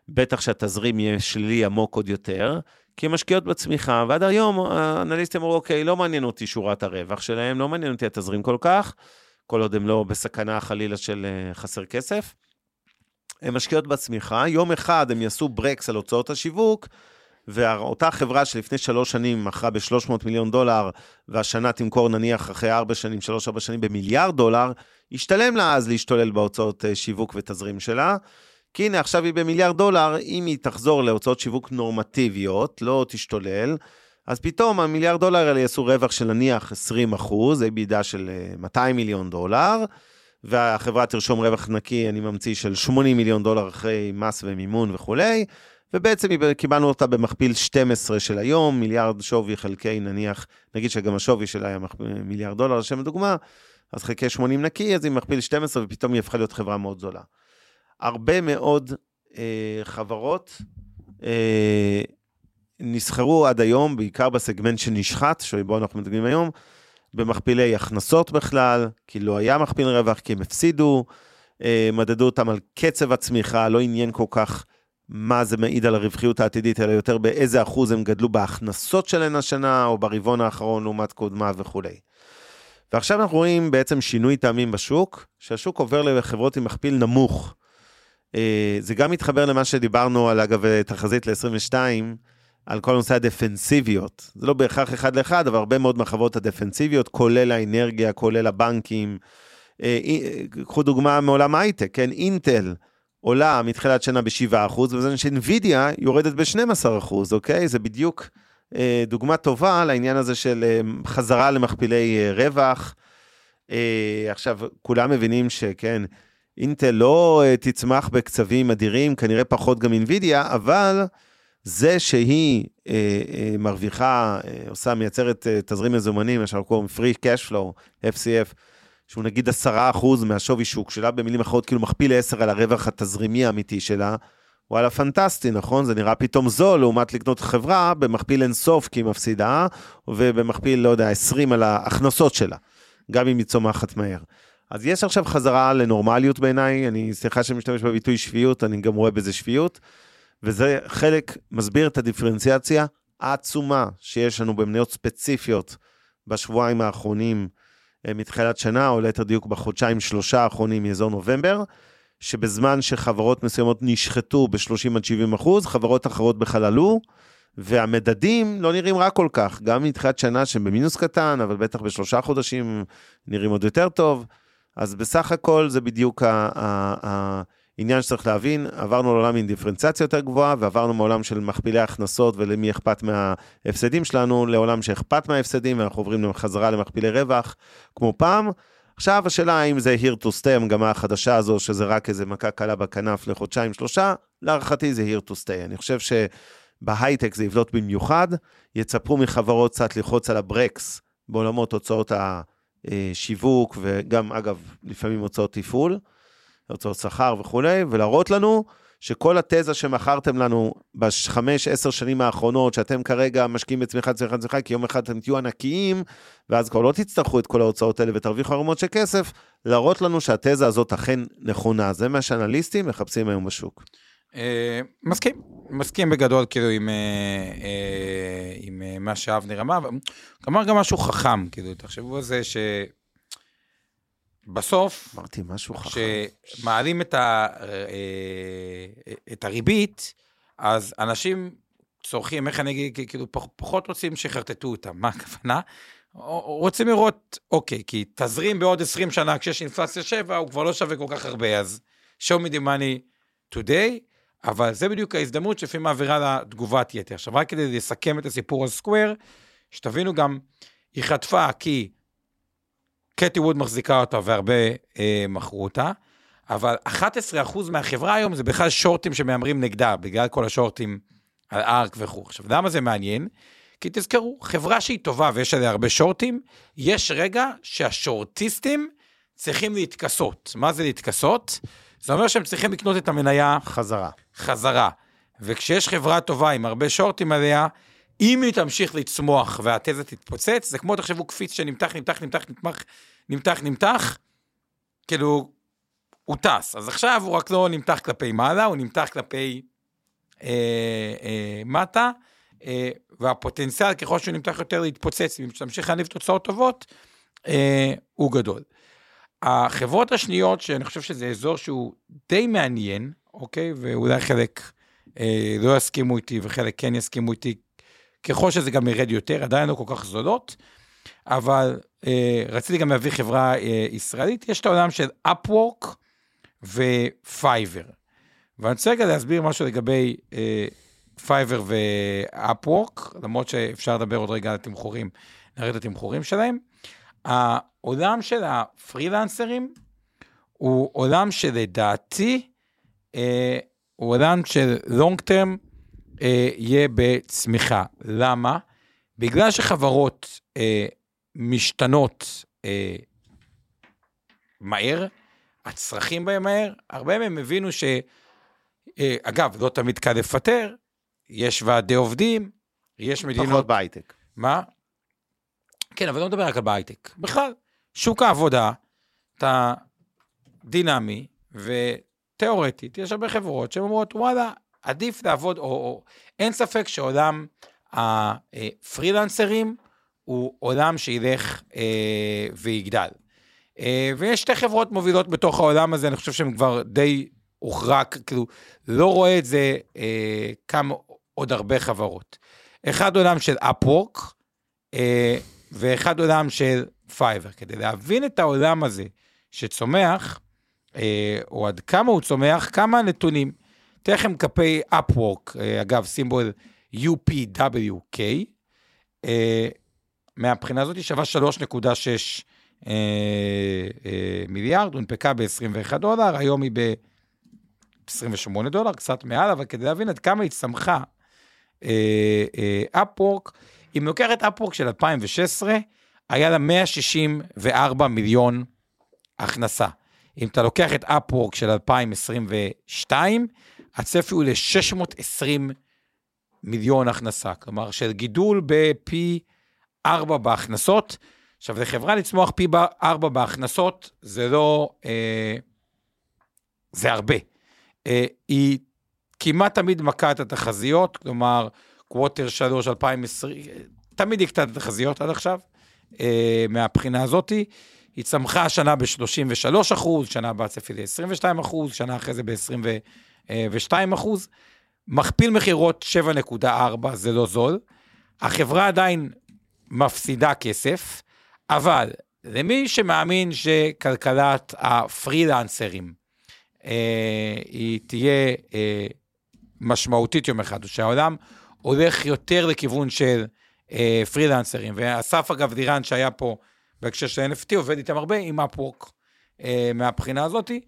בטח שהתזרים יהיה שלילי עמוק עוד יותר, כי הן משקיעות בצמיחה, ועד היום האנליסטים אמרו, אוקיי, לא מעניין אותי שורת הרווח שלהם, לא מעניין אותי התזרים כל כך, כל עוד הן לא בסכנה חלילה של אה, חסר כסף. הן משקיעות בצמיחה, יום אחד הם יעשו ברקס על הוצאות השיווק, ואותה חברה שלפני שלוש שנים מכרה ב-300 מיליון דולר, והשנה תמכור נניח אחרי ארבע שנים, שלוש-ארבע שנים במיליארד דולר, ישתלם לה אז להשתולל בהוצאות אה, שיווק ותזרים שלה. כי הנה, עכשיו היא במיליארד דולר, אם היא תחזור להוצאות שיווק נורמטיביות, לא תשתולל, אז פתאום המיליארד דולר האלה יעשו רווח של נניח 20 אחוז, בידה של 200 אה, מיליון דולר, והחברה תרשום רווח נקי, אני ממציא, של 80 מיליון דולר אחרי מס ומימון וכולי, ובעצם קיבלנו אותה במכפיל 12 של היום, מיליארד שווי חלקי נניח, נגיד שגם השווי שלה היה מיליארד דולר, לשם הדוגמה, אז חלקי 80 נקי, אז היא מכפיל 12 ופתאום היא הפכה להיות חברה מאוד זולה. הרבה מאוד אה, חברות אה, נסחרו עד היום, בעיקר בסגמנט שנשחט, שבו אנחנו מדברים היום, במכפילי הכנסות בכלל, כי לא היה מכפיל רווח, כי הם הפסידו, אה, מדדו אותם על קצב הצמיחה, לא עניין כל כך מה זה מעיד על הרווחיות העתידית, אלא יותר באיזה אחוז הם גדלו בהכנסות שלהן השנה, או ברבעון האחרון לעומת קודמה וכולי. ועכשיו אנחנו רואים בעצם שינוי טעמים בשוק, שהשוק עובר לחברות עם מכפיל נמוך. אה, זה גם מתחבר למה שדיברנו על, אגב, תחזית ל-22, על כל נושא הדפנסיביות. זה לא בהכרח אחד לאחד, אבל הרבה מאוד מהחברות הדפנסיביות, כולל האנרגיה, כולל הבנקים. אה, אה, קחו דוגמה מעולם ההייטק, כן? אינטל עולה מתחילת שנה ב-7%, וזה שאינווידיה יורדת ב-12%, אוקיי? זה בדיוק אה, דוגמה טובה לעניין הזה של חזרה למכפילי רווח. עכשיו, כולם מבינים שכן, אינטל לא תצמח בקצבים אדירים, כנראה פחות גם אינווידיה, אבל... זה שהיא אה, אה, מרוויחה, אה, עושה, מייצרת אה, תזרים מזומנים, מה שאנחנו קוראים free cash flow, FCF, שהוא נגיד 10% מהשווי שוק שלה, במילים אחרות, כאילו מכפיל 10 על הרווח התזרימי האמיתי שלה, וואלה, פנטסטי, נכון? זה נראה פתאום זול לעומת לקנות חברה במכפיל אינסוף כי היא מפסידה, ובמכפיל, לא יודע, 20 על ההכנסות שלה, גם אם היא צומחת מהר. אז יש עכשיו חזרה לנורמליות בעיניי, אני, סליחה שאני משתמש בביטוי שפיות, אני גם רואה בזה שפיות. וזה חלק, מסביר את הדיפרנציאציה העצומה שיש לנו במניות ספציפיות בשבועיים האחרונים אה, מתחילת שנה, או ליתר דיוק בחודשיים שלושה האחרונים מאזור נובמבר, שבזמן שחברות מסוימות נשחטו ב-30 עד 70 אחוז, חברות אחרות בכלל עלו, והמדדים לא נראים רע כל כך, גם מתחילת שנה שהם במינוס קטן, אבל בטח בשלושה חודשים נראים עוד יותר טוב. אז בסך הכל זה בדיוק ה... ה, ה עניין שצריך להבין, עברנו לעולם עם דיפרנציאציה יותר גבוהה, ועברנו מעולם של מכפילי הכנסות ולמי אכפת מההפסדים שלנו, לעולם שאכפת מההפסדים, ואנחנו עוברים חזרה למכפילי רווח, כמו פעם. עכשיו השאלה האם זה here to stay, המגמה החדשה הזו, שזה רק איזה מכה קלה בכנף לחודשיים שלושה, להערכתי זה here to stay. אני חושב שבהייטק זה יבלוט במיוחד, יצפו מחברות קצת ללחוץ על הברקס בעולמות הוצאות השיווק, וגם אגב, לפעמים הוצאות תפעול. הוצאות שכר וכולי, ולהראות לנו שכל התזה שמכרתם לנו בחמש, עשר שנים האחרונות, שאתם כרגע משקיעים בצמיחה, צמיחה, צמיחה, כי יום אחד אתם תהיו ענקיים, ואז כבר לא תצטרכו את כל ההוצאות האלה ותרוויחו ערמות של כסף, להראות לנו שהתזה הזאת אכן נכונה. זה מה שאנליסטים מחפשים היום בשוק. אה, מסכים, מסכים בגדול כאילו עם, אה, אה, עם מה שאבנר אמר, אמר גם משהו חכם, כאילו, תחשבו על זה ש... בסוף, אמרתי משהו חכם. כשמעלים את, ה, אה, את הריבית, אז אנשים צורכים, איך אני אגיד, כאילו פחות רוצים שיחרטטו אותם. מה הכוונה? רוצים לראות, אוקיי, כי תזרים בעוד 20 שנה, כשיש אינפלציה 7, הוא כבר לא שווה כל כך הרבה, אז show me the money today, אבל זה בדיוק ההזדמנות שלפעמים מעבירה לתגובת יתר. עכשיו, רק כדי לסכם את הסיפור על סקוויר, שתבינו גם, היא חטפה כי קטי ווד מחזיקה אותה והרבה אה, מכרו אותה, אבל 11% מהחברה היום זה בכלל שורטים שמהמרים נגדה, בגלל כל השורטים על ארק וכו'. עכשיו, למה זה מעניין? כי תזכרו, חברה שהיא טובה ויש עליה הרבה שורטים, יש רגע שהשורטיסטים צריכים להתכסות. מה זה להתכסות? זה אומר שהם צריכים לקנות את המניה... חזרה. חזרה. וכשיש חברה טובה עם הרבה שורטים עליה, אם היא תמשיך לצמוח והתזה תתפוצץ, זה כמו תחשבו קפיץ שנמתח, נמתח, נמתח, נמתח, נמתח, נמתח, כאילו, הוא טס. אז עכשיו הוא רק לא נמתח כלפי מעלה, הוא נמתח כלפי אה, אה, מטה, אה, והפוטנציאל, ככל שהוא נמתח יותר להתפוצץ, אם תמשיך להניב תוצאות טובות, אה, הוא גדול. החברות השניות, שאני חושב שזה אזור שהוא די מעניין, אוקיי? ואולי חלק אה, לא יסכימו איתי וחלק כן יסכימו איתי, ככל שזה גם ירד יותר, עדיין לא כל כך זולות, אבל אה, רציתי גם להביא חברה אה, ישראלית, יש את העולם של Upwork ופייבר. ואני רוצה רגע להסביר משהו לגבי אה, פייבר ו Upwork, למרות שאפשר לדבר עוד רגע על התמחורים, נראה את התמחורים שלהם. העולם של הפרילנסרים הוא עולם שלדעתי אה, הוא עולם של long term אה, יהיה בצמיחה. למה? בגלל שחברות אה, משתנות אה, מהר, הצרכים בהם מהר, הרבה מהם הבינו ש... אה, אגב, לא תמיד קל לפטר, יש ועדי עובדים, יש מדינות... פחות בהייטק. מה? כן, אבל לא מדבר רק על בהייטק. בכלל, שוק העבודה, אתה דינמי, ותיאורטית, יש הרבה חברות שאומרות, וואלה, עדיף לעבוד, או, או אין ספק שעולם הפרילנסרים הוא עולם שילך אה, ויגדל. אה, ויש שתי חברות מובילות בתוך העולם הזה, אני חושב שהן כבר די הוכרע, כאילו, לא רואה את זה אה, כמה עוד הרבה חברות. אחד עולם של Upwork, אה, ואחד עולם של פייבר. כדי להבין את העולם הזה שצומח, או עד כמה הוא צומח, כמה נתונים. אתן לכם כפי Upwork, אה, אגב, סימבול UPWK, אה, מהבחינה הזאת היא שווה 3.6 אה, אה, מיליארד, הונפקה ב-21 דולר, היום היא ב-28 דולר, קצת מעל, אבל כדי להבין עד כמה היא צמחה, אפוורק, אם לוקחת אפוורק של 2016, היה לה 164 מיליון הכנסה. אם אתה לוקח את אפוורק של 2022, הצפי הוא ל-620 מיליון הכנסה, כלומר של גידול בפי 4 בהכנסות. עכשיו, לחברה לצמוח פי 4 בהכנסות, זה לא... אה, זה הרבה. אה, היא כמעט תמיד מכה את התחזיות, כלומר, קווטר 3, 2020, תמיד יקטע את התחזיות עד עכשיו, אה, מהבחינה הזאתי. היא צמחה השנה ב-33 אחוז, שנה הבאה צפי ל-22 אחוז, שנה אחרי זה ב-22 אחוז. מכפיל מכירות 7.4, זה לא זול. החברה עדיין מפסידה כסף, אבל למי שמאמין שכלכלת הפרילנסרים אה, היא תהיה אה, משמעותית יום אחד, שהעולם הולך יותר לכיוון של אה, פרילנסרים, ואסף אגב דירן שהיה פה בהקשר של NFT עובד איתם הרבה עם Upwork אה, מהבחינה הזאתי.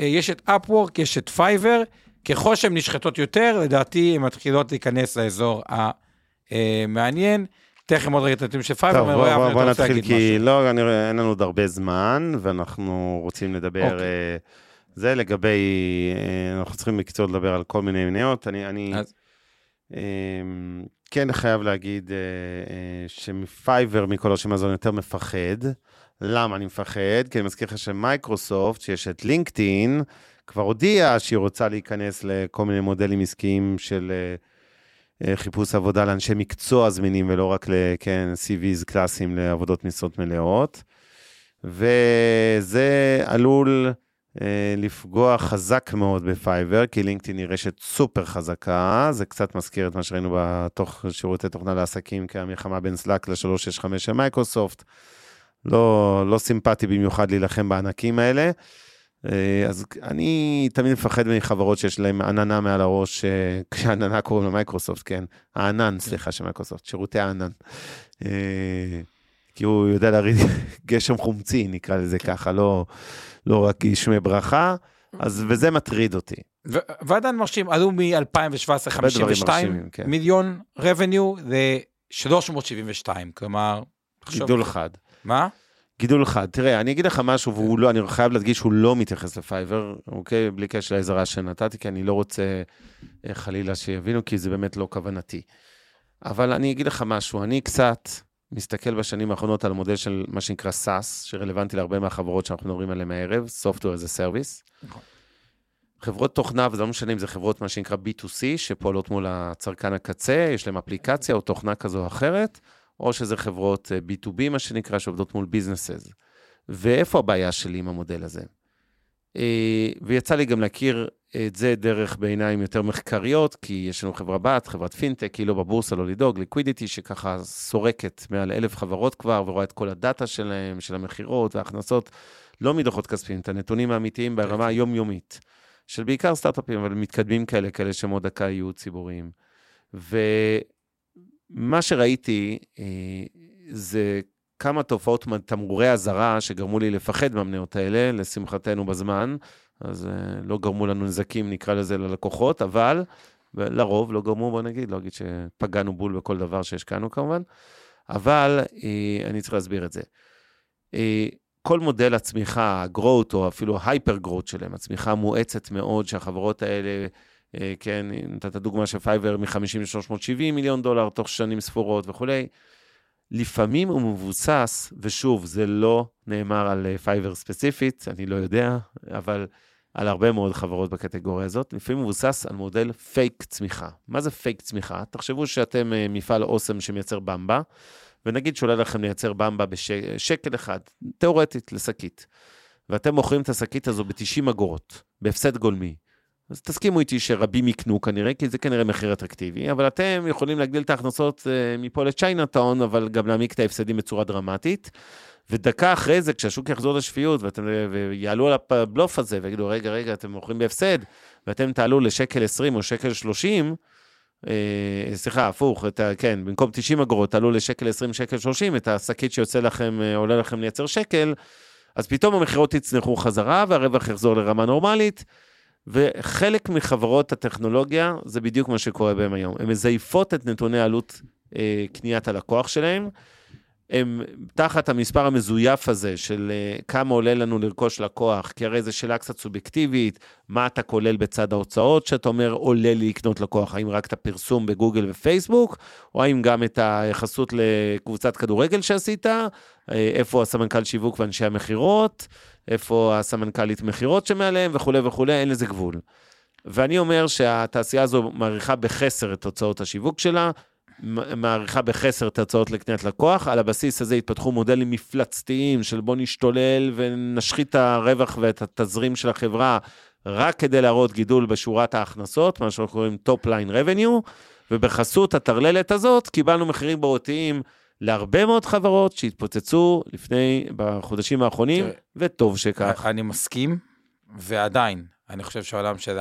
אה, יש את Upwork, יש את פייבר, ככל שהן נשחטות יותר, לדעתי הן מתחילות להיכנס לאזור המעניין. אתן לכם עוד רגע את הנתונים של פייבר, טוב, בוא, בוא, בוא נתחיל, כי לא, אני, אין לנו עוד הרבה זמן, ואנחנו רוצים לדבר. אוקיי. אה, זה לגבי, uh, אנחנו צריכים בקיצור לדבר על כל מיני מניות. אני, אני אז... כן חייב להגיד uh, uh, שמפייבר, מכל הרשימה הזו, אני יותר מפחד. למה אני מפחד? כי אני מזכיר לך שמייקרוסופט, שיש את לינקדאין, כבר הודיעה שהיא רוצה להיכנס לכל מיני מודלים עסקיים של uh, חיפוש עבודה לאנשי מקצוע זמינים, ולא רק לכן CVs קלאסיים לעבודות משרות מלאות. וזה עלול לפגוע חזק מאוד בפייבר, כי LinkedIn היא רשת סופר חזקה, זה קצת מזכיר את מה שראינו בתוך שירותי תוכנה לעסקים, כמלחמה בין Slack ל-365 של מייקרוסופט. לא, לא סימפטי במיוחד להילחם בענקים האלה. אה, אז אני תמיד מפחד מחברות שיש להן עננה מעל הראש, אה, *laughs* כשעננה קוראים למייקרוסופט, כן? הענן, סליחה, של מייקרוסופט, שירותי הענן. כי הוא יודע להריד *laughs* גשם חומצי, נקרא לזה ככה, לא, לא רק גשמי ברכה, אז, וזה מטריד אותי. ועדיין מרשים, עלו מ-2017 52 כן. מיליון revenue ל-372, כלומר... גידול חד. מה? גידול אחד. תראה, אני אגיד לך משהו, והוא לא, אני חייב להדגיש שהוא לא מתייחס לפייבר, אוקיי? בלי קשר לעזרה שנתתי, כי אני לא רוצה אה, חלילה שיבינו, כי זה באמת לא כוונתי. אבל אני אגיד לך משהו, אני קצת מסתכל בשנים האחרונות על מודל של מה שנקרא SAS, שרלוונטי להרבה מהחברות שאנחנו מדברים עליהן הערב, Software as a Service. נכון. חברות תוכנה, וזה לא משנה אם זה חברות מה שנקרא B2C, שפועלות מול הצרכן הקצה, יש להם אפליקציה או תוכנה כזו או אחרת. או שזה חברות אה, B2B, מה שנקרא, שעובדות מול ביזנסס. ואיפה הבעיה שלי עם המודל הזה? אה, ויצא לי גם להכיר את זה דרך בעיניים יותר מחקריות, כי יש לנו חברה בת, חברת פינטק, היא לא בבורסה, לא לדאוג, ליקווידיטי, שככה סורקת מעל אלף חברות כבר, ורואה את כל הדאטה שלהם, של המכירות וההכנסות, לא מדוחות כספיים, את הנתונים האמיתיים ברמה היומיומית, של בעיקר סטארט-אפים, אבל מתקדמים כאלה, כאלה שהם עוד דקה יהיו ציבוריים. ומה שראיתי אה, זה כמה תופעות תמרורי אזהרה שגרמו לי לפחד מהמניות האלה, לשמחתנו בזמן, אז אה, לא גרמו לנו נזקים, נקרא לזה, ללקוחות, אבל לרוב לא גרמו, בוא נגיד, לא אגיד שפגענו בול בכל דבר שהשקענו כמובן, אבל אה, אני צריך להסביר את זה. אה, כל מודל הצמיחה, ה-growth או אפילו ה-hyper-growth שלהם, הצמיחה המואצת מאוד שהחברות האלה, כן, נתת דוגמה של פייבר מ-50 ל-370 מיליון דולר תוך שנים ספורות וכולי, לפעמים הוא מבוסס, ושוב, זה לא נאמר על פייבר ספציפית, אני לא יודע, אבל על הרבה מאוד חברות בקטגוריה הזאת, לפעמים מבוסס על מודל פייק צמיחה. מה זה פייק צמיחה? תחשבו שאתם אה, מפעל אוסם שמייצר במבה, ונגיד שעולה לכם לייצר במבה בשקל אחד, תיאורטית, לשקית, ואתם מוכרים את השקית הזו ב-90 אגורות, בהפסד גולמי. אז תסכימו איתי שרבים יקנו כנראה, כי זה כנראה מחיר אטרקטיבי, אבל אתם יכולים להגדיל את ההכנסות אה, מפה לצ'יינאטאון, אבל גם להעמיק את ההפסדים בצורה דרמטית. ודקה אחרי זה, כשהשוק יחזור לשפיות, ואתם ויעלו על הבלוף הזה, ויגידו, רגע, רגע, אתם מוכרים בהפסד, ואתם תעלו לשקל 20 או שקל 30, אה, סליחה, הפוך, את ה, כן, במקום 90 אגורות, תעלו לשקל 20, שקל 30, את השקית שיוצא לכם, אה, עולה לכם לייצר שקל, אז פתאום המכירות יצנחו חזרה, והרווח יחזור לרמה נורמלית. וחלק מחברות הטכנולוגיה, זה בדיוק מה שקורה בהם היום. הן מזייפות את נתוני עלות אה, קניית הלקוח שלהם, הם תחת המספר המזויף הזה של uh, כמה עולה לנו לרכוש לקוח, כי הרי זו שאלה קצת סובייקטיבית, מה אתה כולל בצד ההוצאות, שאתה אומר עולה לי לקנות לקוח, האם רק את הפרסום בגוגל ופייסבוק, או האם גם את היחסות לקבוצת כדורגל שעשית, uh, איפה הסמנכ"ל שיווק ואנשי המכירות, איפה הסמנכ"לית מכירות שמעליהם וכולי וכולי, אין לזה גבול. ואני אומר שהתעשייה הזו מעריכה בחסר את תוצאות השיווק שלה, מעריכה בחסר את ההצעות לקניית לקוח. על הבסיס הזה התפתחו מודלים מפלצתיים של בוא נשתולל ונשחית את הרווח ואת התזרים של החברה רק כדי להראות גידול בשורת ההכנסות, מה שאנחנו קוראים top line revenue, ובחסות הטרללת הזאת קיבלנו מחירים בריאותיים להרבה מאוד חברות שהתפוצצו לפני, בחודשים האחרונים, וטוב שכך. אני מסכים, ועדיין, אני חושב שהעולם של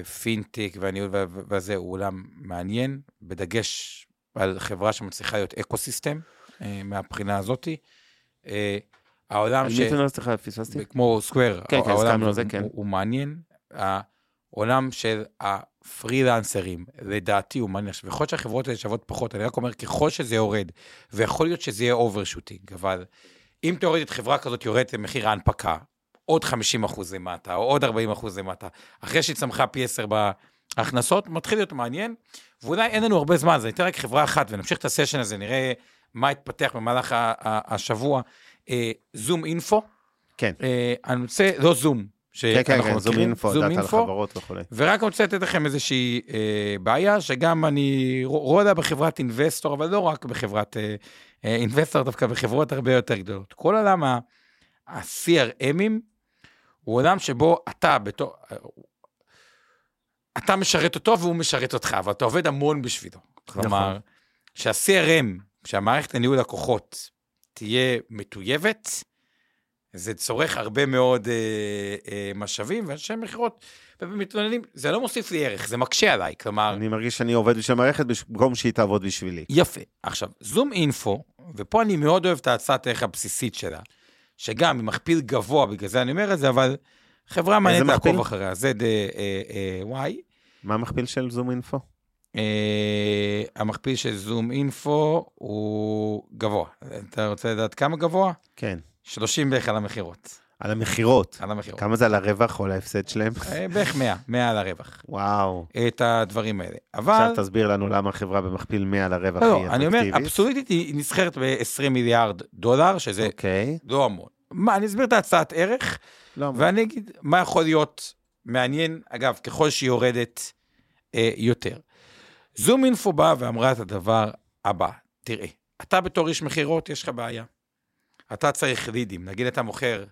הפינטק אה, אה, והניהול וזה הוא עולם מעניין, בדגש על חברה שמצליחה להיות ecosystem אה, מהבחינה הזאתי. העולם ש... מי אתה סליחה, פספסתי? כמו Square. כן, כן, הסכמנו על זה, כן. הוא מעניין. העולם של הפרילנסרים, לדעתי הוא מעניין. עכשיו, יכול להיות שהחברות האלה שוות פחות, אני רק אומר, ככל שזה יורד, ויכול להיות שזה יהיה overshooting, אבל אם תיאורטית חברה כזאת יורדת למחיר ההנפקה, עוד 50 אחוז למטה, או עוד 40 אחוז למטה, אחרי שהיא צמחה פי 10 בהכנסות, מתחיל להיות מעניין, ואולי אין לנו הרבה זמן, אז אני אתן רק חברה אחת ונמשיך את הסשן הזה, נראה מה התפתח במהלך השבוע. ZoomInfo. כן. אה, אני רוצה, לא Zoom, כן, כן, כן, ZoomInfo. ורק רוצה לתת לכם איזושהי אה, בעיה, שגם אני רואה בחברת אינבסטור, אבל לא רק בחברת אה, אה, אינבסטור, דווקא בחברות הרבה יותר גדולות. כל עולם ה-CRMים הוא עולם שבו אתה בתור... אתה משרת אותו והוא משרת אותך, אבל אתה עובד המון בשבילו. נכון. כלומר, שה-CRM, כשהמערכת לניהול לקוחות תהיה מטויבת, זה צורך הרבה מאוד אה, אה, משאבים, ואנשי מכירות מתלוננים, זה לא מוסיף לי ערך, זה מקשה עליי, כלומר... אני מרגיש שאני עובד בשביל המערכת במקום שהיא תעבוד בשבילי. יפה. עכשיו, זום אינפו, ופה אני מאוד אוהב את ההצעת הערך הבסיסית שלה, שגם היא מכפיל גבוה, בגלל זה אני אומר את זה, אבל חברה מעניינת לעקוב אחריה, ZY. אה, אה, מה המכפיל של זום אינפו? Uh, המכפיל של זום אינפו הוא גבוה. אתה רוצה לדעת כמה גבוה? כן. 30 בערך על המכירות. על המכירות? על המכירות. כמה זה על הרווח או על ההפסד שלהם? Uh, בערך 100, 100 על הרווח. וואו. את הדברים האלה. אבל... עכשיו תסביר לנו למה החברה במכפיל 100 על הרווח לא, היא אטרקטיבית. אני אומר, אבסולוטית היא נסחרת ב-20 מיליארד דולר, שזה okay. אוקיי. לא המון. מה, אני אסביר את ההצעת ערך, לא ואני אגיד מה יכול להיות מעניין, אגב, ככל שהיא יורדת אה, יותר. זום אינפו באה ואמרה את הדבר הבא, תראה, אתה בתור איש מכירות, יש לך בעיה. אתה צריך לידים. נגיד אתה מוכר,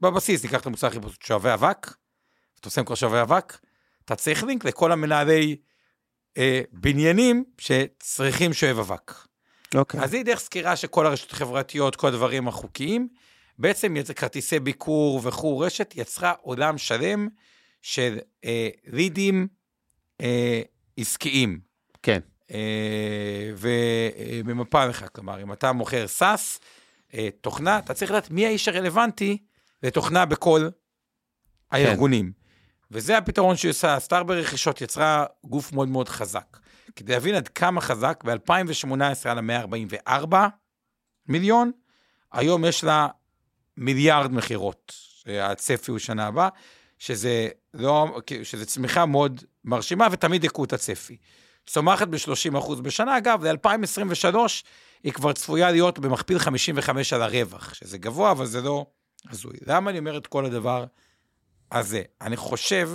בבסיס, ניקח את המוצר הכי פשוט, שואבי אבק, אתה עושה כבר שואבי אבק, אתה צריך לינק לכל המנהלי אה, בניינים שצריכים שואב אבק. אוקיי. אז היא דרך סקירה של כל הרשתות החברתיות, כל הדברים החוקיים. בעצם יצא כרטיסי ביקור וכו', רשת יצרה עולם שלם של אה, לידים אה, עסקיים. כן. אה, ובמפה לך, כלומר, אם אתה מוכר סאס, אה, תוכנה, אתה צריך לדעת מי האיש הרלוונטי לתוכנה בכל הארגונים. וזה הפתרון שהיא עושה, סטאר ברכישות יצרה גוף מאוד מאוד חזק. כדי להבין עד כמה חזק, ב-2018 היה לה 144 מיליון, היום יש לה מיליארד מכירות, הצפי הוא שנה הבאה, שזה, לא, שזה צמיחה מאוד מרשימה, ותמיד הכו את הצפי. צומחת ב-30% בשנה, אגב, ל-2023 היא כבר צפויה להיות במכפיל 55 על הרווח, שזה גבוה, אבל זה לא הזוי. למה אני אומר את כל הדבר הזה? אני חושב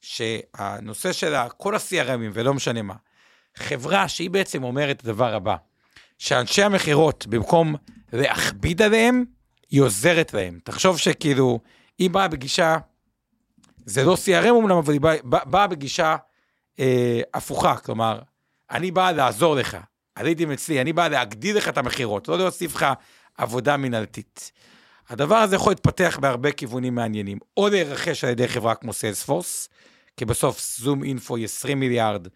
שהנושא של כל ה-CRMים, ולא משנה מה, חברה שהיא בעצם אומרת את הדבר הבא, שאנשי המכירות, במקום להכביד עליהם, היא עוזרת להם. תחשוב שכאילו, היא באה בגישה, זה לא CRM אומנם, אבל היא באה, באה בגישה אה, הפוכה, כלומר, אני באה לעזור לך, עליתם אצלי, אני באה להגדיל לך את המכירות, לא להוסיף לך עבודה מנהלתית. הדבר הזה יכול להתפתח בהרבה כיוונים מעניינים, או להירכש על ידי חברה כמו סיילספורס, כי בסוף זום אינפו היא 20 מיליארד,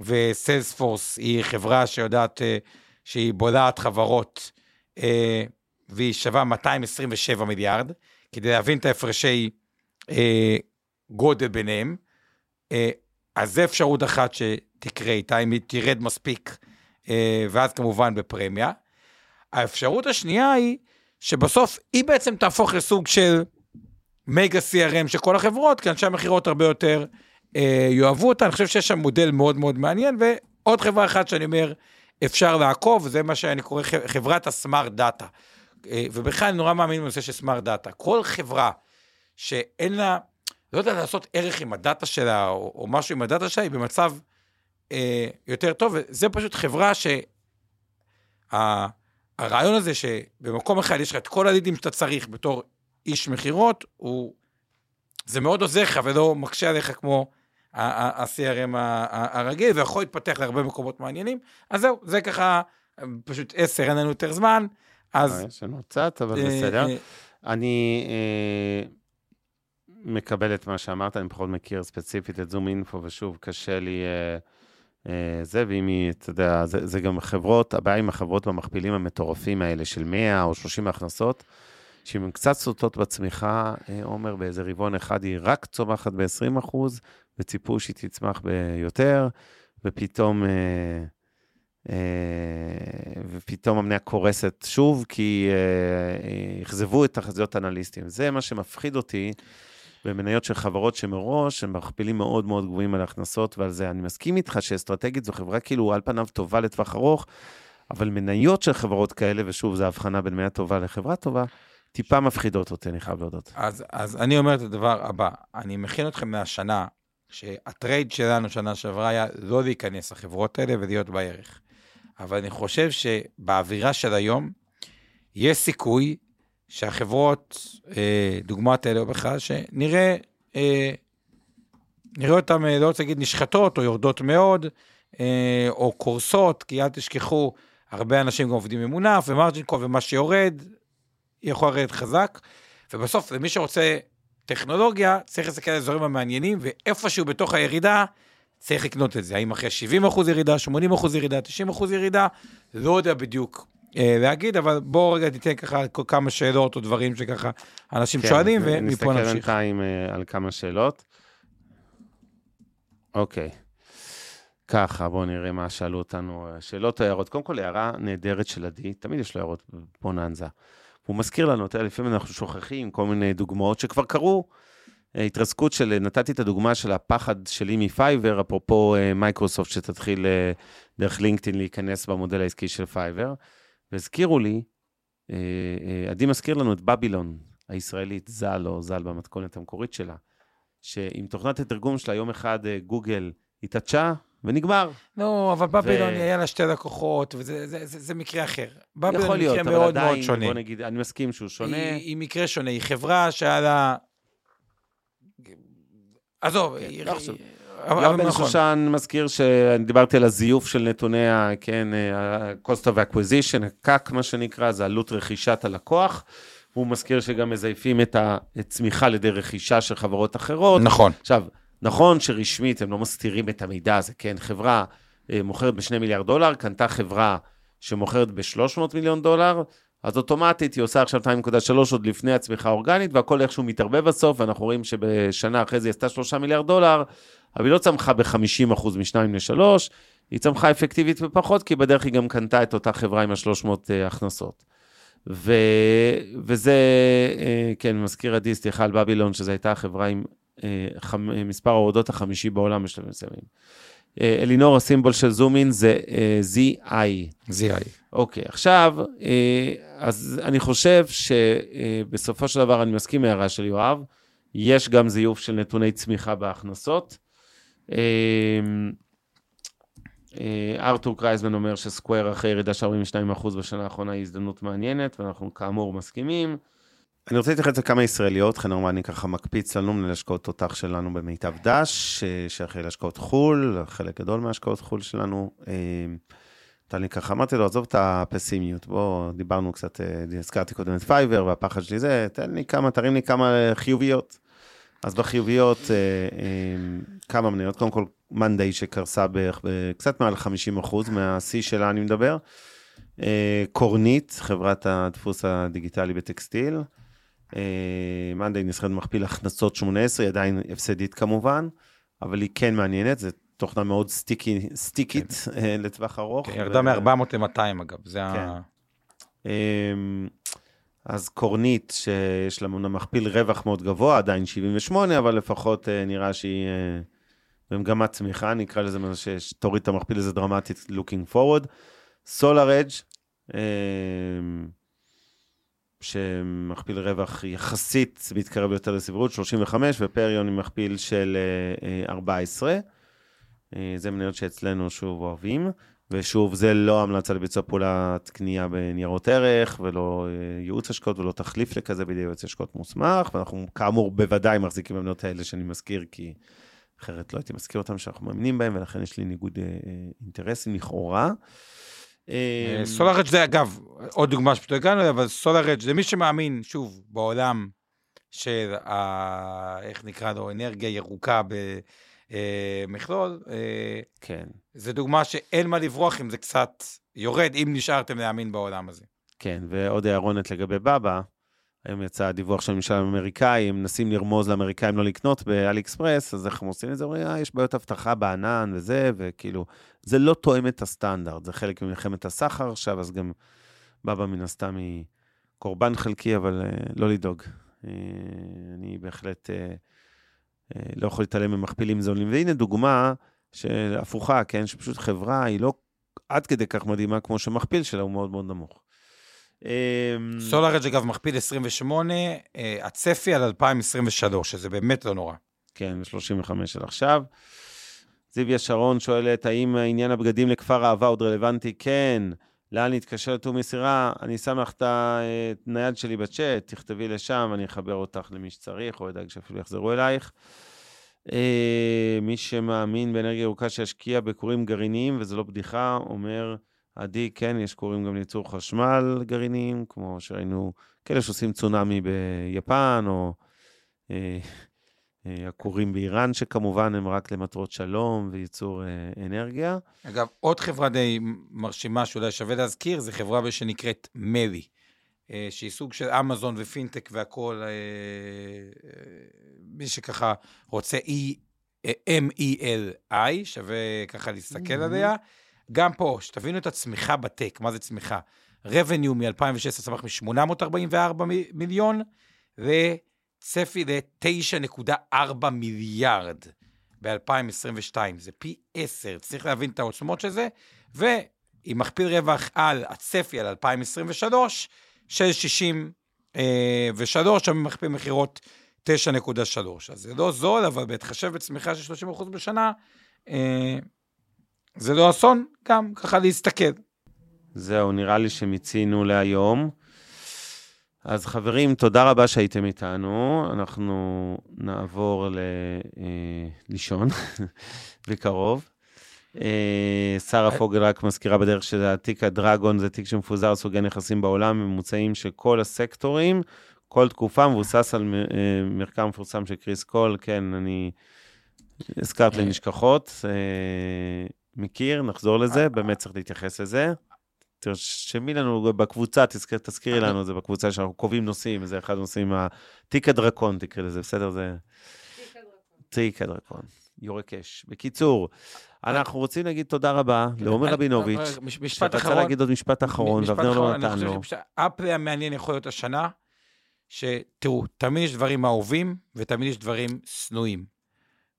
וסיילספורס היא חברה שיודעת uh, שהיא בולעת חברות, uh, והיא שווה 227 מיליארד, כדי להבין את ההפרשי uh, גודל ביניהם. אז זו אפשרות אחת שתקרה איתה, אם היא תרד מספיק, ואז כמובן בפרמיה. האפשרות השנייה היא שבסוף היא בעצם תהפוך לסוג של מגה CRM של כל החברות, כי אנשי המכירות הרבה יותר אה, יאהבו אותה. אני חושב שיש שם מודל מאוד מאוד מעניין, ועוד חברה אחת שאני אומר, אפשר לעקוב, זה מה שאני קורא חברת הסמארט דאטה. אה, ובכלל אני נורא מאמין בנושא של סמארט דאטה. כל חברה שאין לה, לא יודעת לעשות ערך עם הדאטה שלה, או, או משהו עם הדאטה שלה, היא במצב אה, יותר טוב, וזה פשוט חברה שה... הרעיון הזה שבמקום אחד יש לך את כל הלידים שאתה צריך בתור איש מכירות, הוא... זה מאוד עוזר לך ולא מקשה עליך כמו ה-CRM הרגיל, ויכול להתפתח להרבה מקומות מעניינים. אז זהו, זה ככה, פשוט עשר, אין לנו יותר זמן, אז... אה, יש לנו קצת, אבל אה, בסדר. אה, אני מקבל את מה שאמרת, אני פחות מכיר ספציפית את זום אינפו, ושוב, קשה לי... זה, ואם היא, אתה יודע, זה, זה גם חברות, הבעיה עם החברות במכפילים המטורפים האלה של 100 או 30 הכנסות, שאם הן קצת סוטות בצמיחה, עומר, באיזה רבעון אחד היא רק צומחת ב-20 אחוז, וציפו שהיא תצמח ביותר, ופתאום, אה, אה, ופתאום המניה קורסת שוב, כי אה, אכזבו את תחזיות האנליסטים. זה מה שמפחיד אותי. במניות של חברות שמראש הם מכפילים מאוד מאוד גבוהים על הכנסות ועל זה. אני מסכים איתך שאסטרטגית זו חברה כאילו על פניו טובה לטווח ארוך, אבל מניות של חברות כאלה, ושוב, זו הבחנה בין מניה טובה לחברה טובה, טיפה מפחידות אותי, אני חייב להודות. אז, אז אני אומר את הדבר הבא, אני מכין אתכם מהשנה, שה trade שלנו שנה שעברה היה לא להיכנס לחברות האלה ולהיות בערך. אבל אני חושב שבאווירה של היום, יש סיכוי שהחברות, אה, דוגמת אלה או בכלל, שנראה, אה, נראה אותן, אה, לא רוצה להגיד נשחטות או יורדות מאוד, או קורסות, כי אל תשכחו, הרבה אנשים גם עובדים ממונף קול, ומה שיורד, יכול לרדת חזק. ובסוף, למי שרוצה טכנולוגיה, צריך להסתכל על האזורים המעניינים, ואיפשהו בתוך הירידה, צריך לקנות את זה. האם אחרי 70 אחוז ירידה, 80 אחוז ירידה, 90 אחוז ירידה, לא יודע בדיוק אה, להגיד, אבל בואו רגע ניתן ככה כמה שאלות או דברים שככה אנשים כן, שואלים, ומפה נמשיך. נסתכל בינתיים אה, על כמה שאלות. אוקיי. ככה, בואו נראה מה שאלו אותנו. אה, שאלות או הערות. קודם כל, הערה נהדרת של עדי, תמיד יש לו הערות בוננזה. הוא מזכיר לנו, אתה יודע, לפעמים אנחנו שוכחים כל מיני דוגמאות שכבר קרו. התרסקות של, נתתי את הדוגמה של הפחד שלי מפייבר, אפרופו מייקרוסופט שתתחיל דרך LinkedIn להיכנס במודל העסקי של פייבר. והזכירו לי, אה, אה, עדי מזכיר לנו את בבילון הישראלית, ז"ל או ז"ל במתכונת המקורית שלה, שעם תוכנת התרגום שלה יום אחד אה, גוגל התעטשה ונגמר. נו, אבל בבילון היה לה שתי לקוחות, וזה זה, זה, זה מקרה אחר. בבילון יכול להיות, אבל מאוד מאוד עדיין, שונה. בוא נגיד, אני מסכים שהוא שונה. היא, היא מקרה שונה, היא חברה שהיה לה... עזוב, כן, היא... לא. אבל- יואב בן נכון. שושן מזכיר שאני דיברתי על הזיוף של נתוני ה... כן, ה-cost of acquisition, ה-CAC, מה שנקרא, זה עלות רכישת הלקוח. הוא מזכיר שגם מזייפים את הצמיחה על ידי רכישה של חברות אחרות. נכון. עכשיו, נכון שרשמית הם לא מסתירים את המידע הזה, כן? חברה אה, מוכרת ב-2 מיליארד דולר, קנתה חברה שמוכרת ב-300 מיליון דולר, אז אוטומטית היא עושה עכשיו 2.3 עוד לפני הצמיחה האורגנית, והכל איכשהו מתערבב בסוף, ואנחנו רואים שבשנה אחרי זה היא עשתה 3 מיליארד דולר, אבל היא לא צמחה ב-50% מ-2 ל-3, היא צמחה אפקטיבית בפחות, כי בדרך היא גם קנתה את אותה חברה עם ה-300 uh, הכנסות. ו... וזה, uh, כן, מזכיר עדי, סליחה על בבילון, שזו הייתה החברה עם uh, חמ... מספר ההורדות החמישי בעולם בשלבים מסוימים. אלינור, הסימבול של זומין זה uh, ZI. זיהי. אוקיי, עכשיו, אה, אז אני חושב שבסופו של דבר אני מסכים עם ההערה של יואב, יש גם זיוף של נתוני צמיחה בהכנסות. אה, אה, ארתור קרייזמן אומר ש Square אחרי ירידה של 42% בשנה האחרונה היא הזדמנות מעניינת, ואנחנו כאמור מסכימים. אני רוצה להתייחס לכמה ישראליות, חן הרמני ככה מקפיץ לנו מנהל השקעות תותח שלנו במיטב דש, אה, שאחראי להשקעות חו"ל, חלק גדול מהשקעות חו"ל שלנו. אה, נתן לי ככה, אמרתי לו, עזוב את הפסימיות, בוא, דיברנו קצת, אה, הזכרתי קודם את פייבר והפחד שלי זה, תן לי כמה, תרים לי כמה אה, חיוביות. אז בחיוביות, אה, אה, כמה מניות, קודם כל, מאנדיי שקרסה בערך בקצת מעל 50% מהשיא שלה, אני מדבר. אה, קורנית, חברת הדפוס הדיגיטלי בטקסטיל. מאנדיי נסחרת במכפיל הכנסות 18, היא עדיין הפסדית כמובן, אבל היא כן מעניינת, זו תוכנה מאוד סטיקי, סטיקית אה, לטווח ארוך. כן, ירדה ו- מ-400 ל-200 אגב, זה כן. ה... אז קורנית, שיש לה אמנם מכפיל רווח מאוד גבוה, עדיין 78, אבל לפחות אה, נראה שהיא אה, במגמת צמיחה, נקרא לזה מה שתוריד את המכפיל הזה דרמטית, looking forward. סולאר אדג', שמכפיל רווח יחסית מתקרב יותר לסבירות, 35, ופריון עם מכפיל של אה, אה, 14. אה, זה מניות שאצלנו שוב אוהבים. ושוב, זה לא המלצה לביצוע פעולת קנייה בניירות ערך, ולא אה, ייעוץ השקעות ולא תחליף לכזה בידי יועץ השקעות מוסמך, ואנחנו כאמור בוודאי מחזיקים במניות האלה שאני מזכיר, כי אחרת לא הייתי מזכיר אותם שאנחנו מאמינים בהם, ולכן יש לי ניגוד אה, אה, אינטרסים לכאורה. אה, סולארג' זה אגב, עוד דוגמה שפשוט הגענו אבל סולארג' זה מי שמאמין, שוב, בעולם של, ה- איך נקרא לו, אנרגיה ירוקה במכלול, כן, זה דוגמה שאין מה לברוח אם זה קצת יורד, אם נשארתם להאמין בעולם הזה. כן, ועוד הערונת לגבי בבא, היום יצא דיווח של הממשל האמריקאי, הם מנסים לרמוז לאמריקאים לא לקנות באלי אקספרס, אז איך הם עושים את זה? אומרים, אה, יש בעיות אבטחה בענן וזה, וכאילו, זה לא תואם את הסטנדרט, זה חלק ממלחמת הסחר עכשיו, אז גם בבא מן הסתם היא קורבן חלקי, אבל uh, לא לדאוג. Uh, אני בהחלט uh, לא יכול להתעלם ממכפילים זולים. והנה דוגמה של הפוכה, כן, שפשוט חברה היא לא עד כדי כך מדהימה כמו שמכפיל שלה הוא מאוד מאוד נמוך. אמ, סולארג' אגב מכפיל 28, אה, הצפי על 2023, שזה באמת לא נורא. כן, 35 של עכשיו. זיוויה שרון שואלת, האם עניין הבגדים לכפר אהבה עוד רלוונטי? כן. לאן להתקשר לתיאום מסירה? אני שם לך את הנייד שלי בצ'אט, תכתבי לשם, אני אחבר אותך למי שצריך, או אדאג שאפילו יחזרו אלייך. אה, מי שמאמין באנרגיה ירוקה שישקיע בכורים גרעיניים, וזו לא בדיחה, אומר, עדי, כן, יש כורים גם לייצור חשמל גרעיניים, כמו שראינו, כאלה שעושים צונאמי ביפן, או אה, אה, הכורים באיראן, שכמובן הם רק למטרות שלום וייצור אה, אנרגיה. אגב, עוד חברה די מרשימה שאולי שווה להזכיר, זו חברה שנקראת מרי, אה, שהיא סוג של אמזון ופינטק והכול, אה, אה, מי שככה רוצה E, אה, M-E-L-I, שווה ככה להסתכל Mhm. עליה. גם פה, שתבינו את הצמיחה בטק, מה זה צמיחה? revenue מ-2016 צמח מ-844 מיליון, וצפי ל-9.4 מיליארד ב-2022. זה פי 10, צריך להבין את העוצמות של זה, ועם מכפיל רווח על הצפי על 2023 של 63, שם מכפיל מכירות 9.3. אז זה לא זול, אבל בהתחשב בצמיחה של 30% בשנה, אה, זה לא אסון, גם ככה להסתכל. זהו, נראה לי שמיצינו להיום. אז חברים, תודה רבה שהייתם איתנו. אנחנו נעבור ל... אה, לישון *laughs* בקרוב. אה, שרה פוגל רק מזכירה בדרך שהתיק הדרגון זה תיק שמפוזר על סוגי נכסים בעולם, ממוצעים של כל הסקטורים, כל תקופה, מבוסס על אה, מחקר מפורסם של קריס קול. כן, אני הזכרת לי נשכחות. אה, מכיר, נחזור לזה, באמת צריך להתייחס לזה. תרשמי לנו בקבוצה, תזכיר, תזכירי לנו את זה בקבוצה שאנחנו קובעים נושאים, זה אחד הנושאים, תיק הדרקון תקראי לזה, בסדר? זה... תיק הדרקון, יורק אש. בקיצור, אנחנו רוצים להגיד תודה רבה לעומר רבינוביץ', משפט אחרון. שרצה להגיד עוד משפט אחרון, ואבנר לא נתן לו. אפלי המעניין יכול להיות השנה, שתראו, תמיד יש דברים אהובים, ותמיד יש דברים שנואים.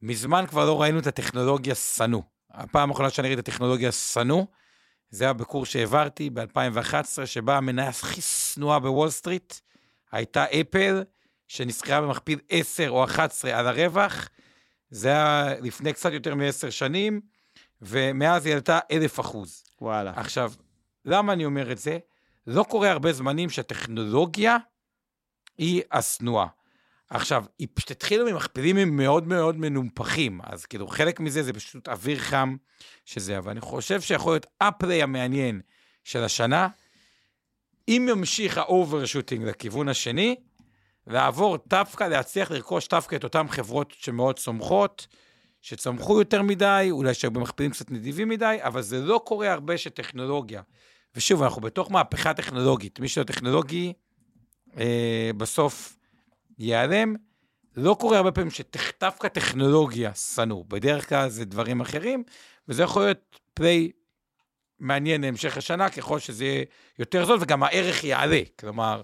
מזמן כבר לא ראינו את הטכנולוגיה שנוא. הפעם האחרונה שאני ראיתי את הטכנולוגיה שנוא, זה היה בקורס שהעברתי ב-2011, שבה המניה הכי שנואה בוול סטריט הייתה אפל, שנסחרה במכפיל 10 או 11 על הרווח. זה היה לפני קצת יותר מעשר שנים, ומאז היא עלתה אלף אחוז. וואלה. עכשיו, למה אני אומר את זה? לא קורה הרבה זמנים שהטכנולוגיה היא השנואה. עכשיו, היא פשוט התחילה ממכפילים מאוד מאוד מנומפחים, אז כאילו חלק מזה זה פשוט אוויר חם שזה, אבל אני חושב שיכול להיות ה play המעניין של השנה, אם ימשיך ה overshooting לכיוון השני, לעבור דווקא, להצליח לרכוש דווקא את אותן חברות שמאוד צומחות, שצמחו יותר מדי, אולי שבמכפילים קצת נדיבים מדי, אבל זה לא קורה הרבה שטכנולוגיה. ושוב, אנחנו בתוך מהפכה טכנולוגית. מי שלא טכנולוגי, אה, בסוף ייעלם. לא קורה הרבה פעמים שדווקא טכנולוגיה שנוא, בדרך כלל זה דברים אחרים, וזה יכול להיות פליי מעניין להמשך השנה, ככל שזה יהיה יותר זול, וגם הערך יעלה. כלומר,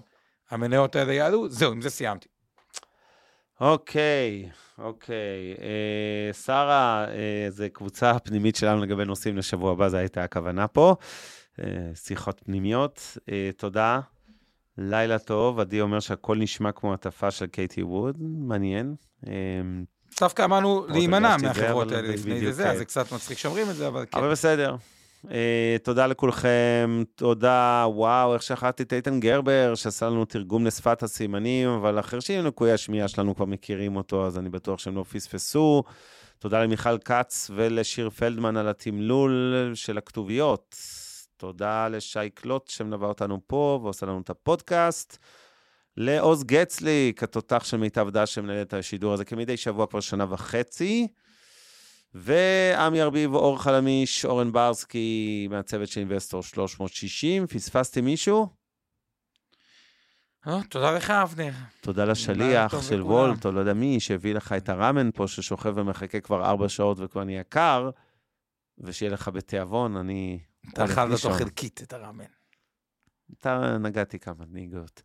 המניות האלה יעלו, זהו, עם זה סיימתי. אוקיי, אוקיי. אה, שרה, אה, זו קבוצה פנימית שלנו לגבי נושאים לשבוע הבא, זו הייתה הכוונה פה. אה, שיחות פנימיות. תודה. לילה טוב, עדי אומר שהכל נשמע כמו הטפה של קייטי ווד, מעניין. דווקא אמרנו להימנע זה, מהחברות האלה לפני זה, כן. אז זה קצת מצחיק שאומרים את זה, אבל כן. אבל בסדר. אה, תודה לכולכם, תודה, וואו, איך שכחתי את איתן גרבר, שעשה לנו תרגום לשפת הסימנים, אבל החרשים לקויי השמיעה שלנו כבר מכירים אותו, אז אני בטוח שהם לא פספסו. תודה למיכל כץ ולשיר פלדמן על התמלול של הכתוביות. תודה לשי קלוט שמלווה אותנו פה ועושה לנו את הפודקאסט. לעוז גצליק, התותח של מיטב דש שמנהל את השידור הזה כמדי שבוע כבר שנה וחצי. ועמי ארביב, אור חלמיש, אורן ברסקי, מהצוות של אינבסטור 360. פספסתי מישהו? אה, תודה לך, אבנר. תודה לשליח של. וולט, או לא יודע מי, שהביא לך את הראמן פה, ששוכב ומחכה כבר ארבע שעות וכבר נהיה קר, ושיהיה לך בתיאבון, אני אתה אכלת אותו. חלקית, את הראמן. אתה נגעתי כמה נהיגות.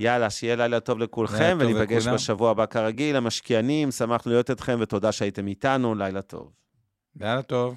יאללה, שיהיה לילה טוב לכולכם, וניפגש. בשבוע הבא כרגיל. המשקיענים, שמחנו להיות אתכם, ותודה שהייתם איתנו, לילה טוב. לילה טוב.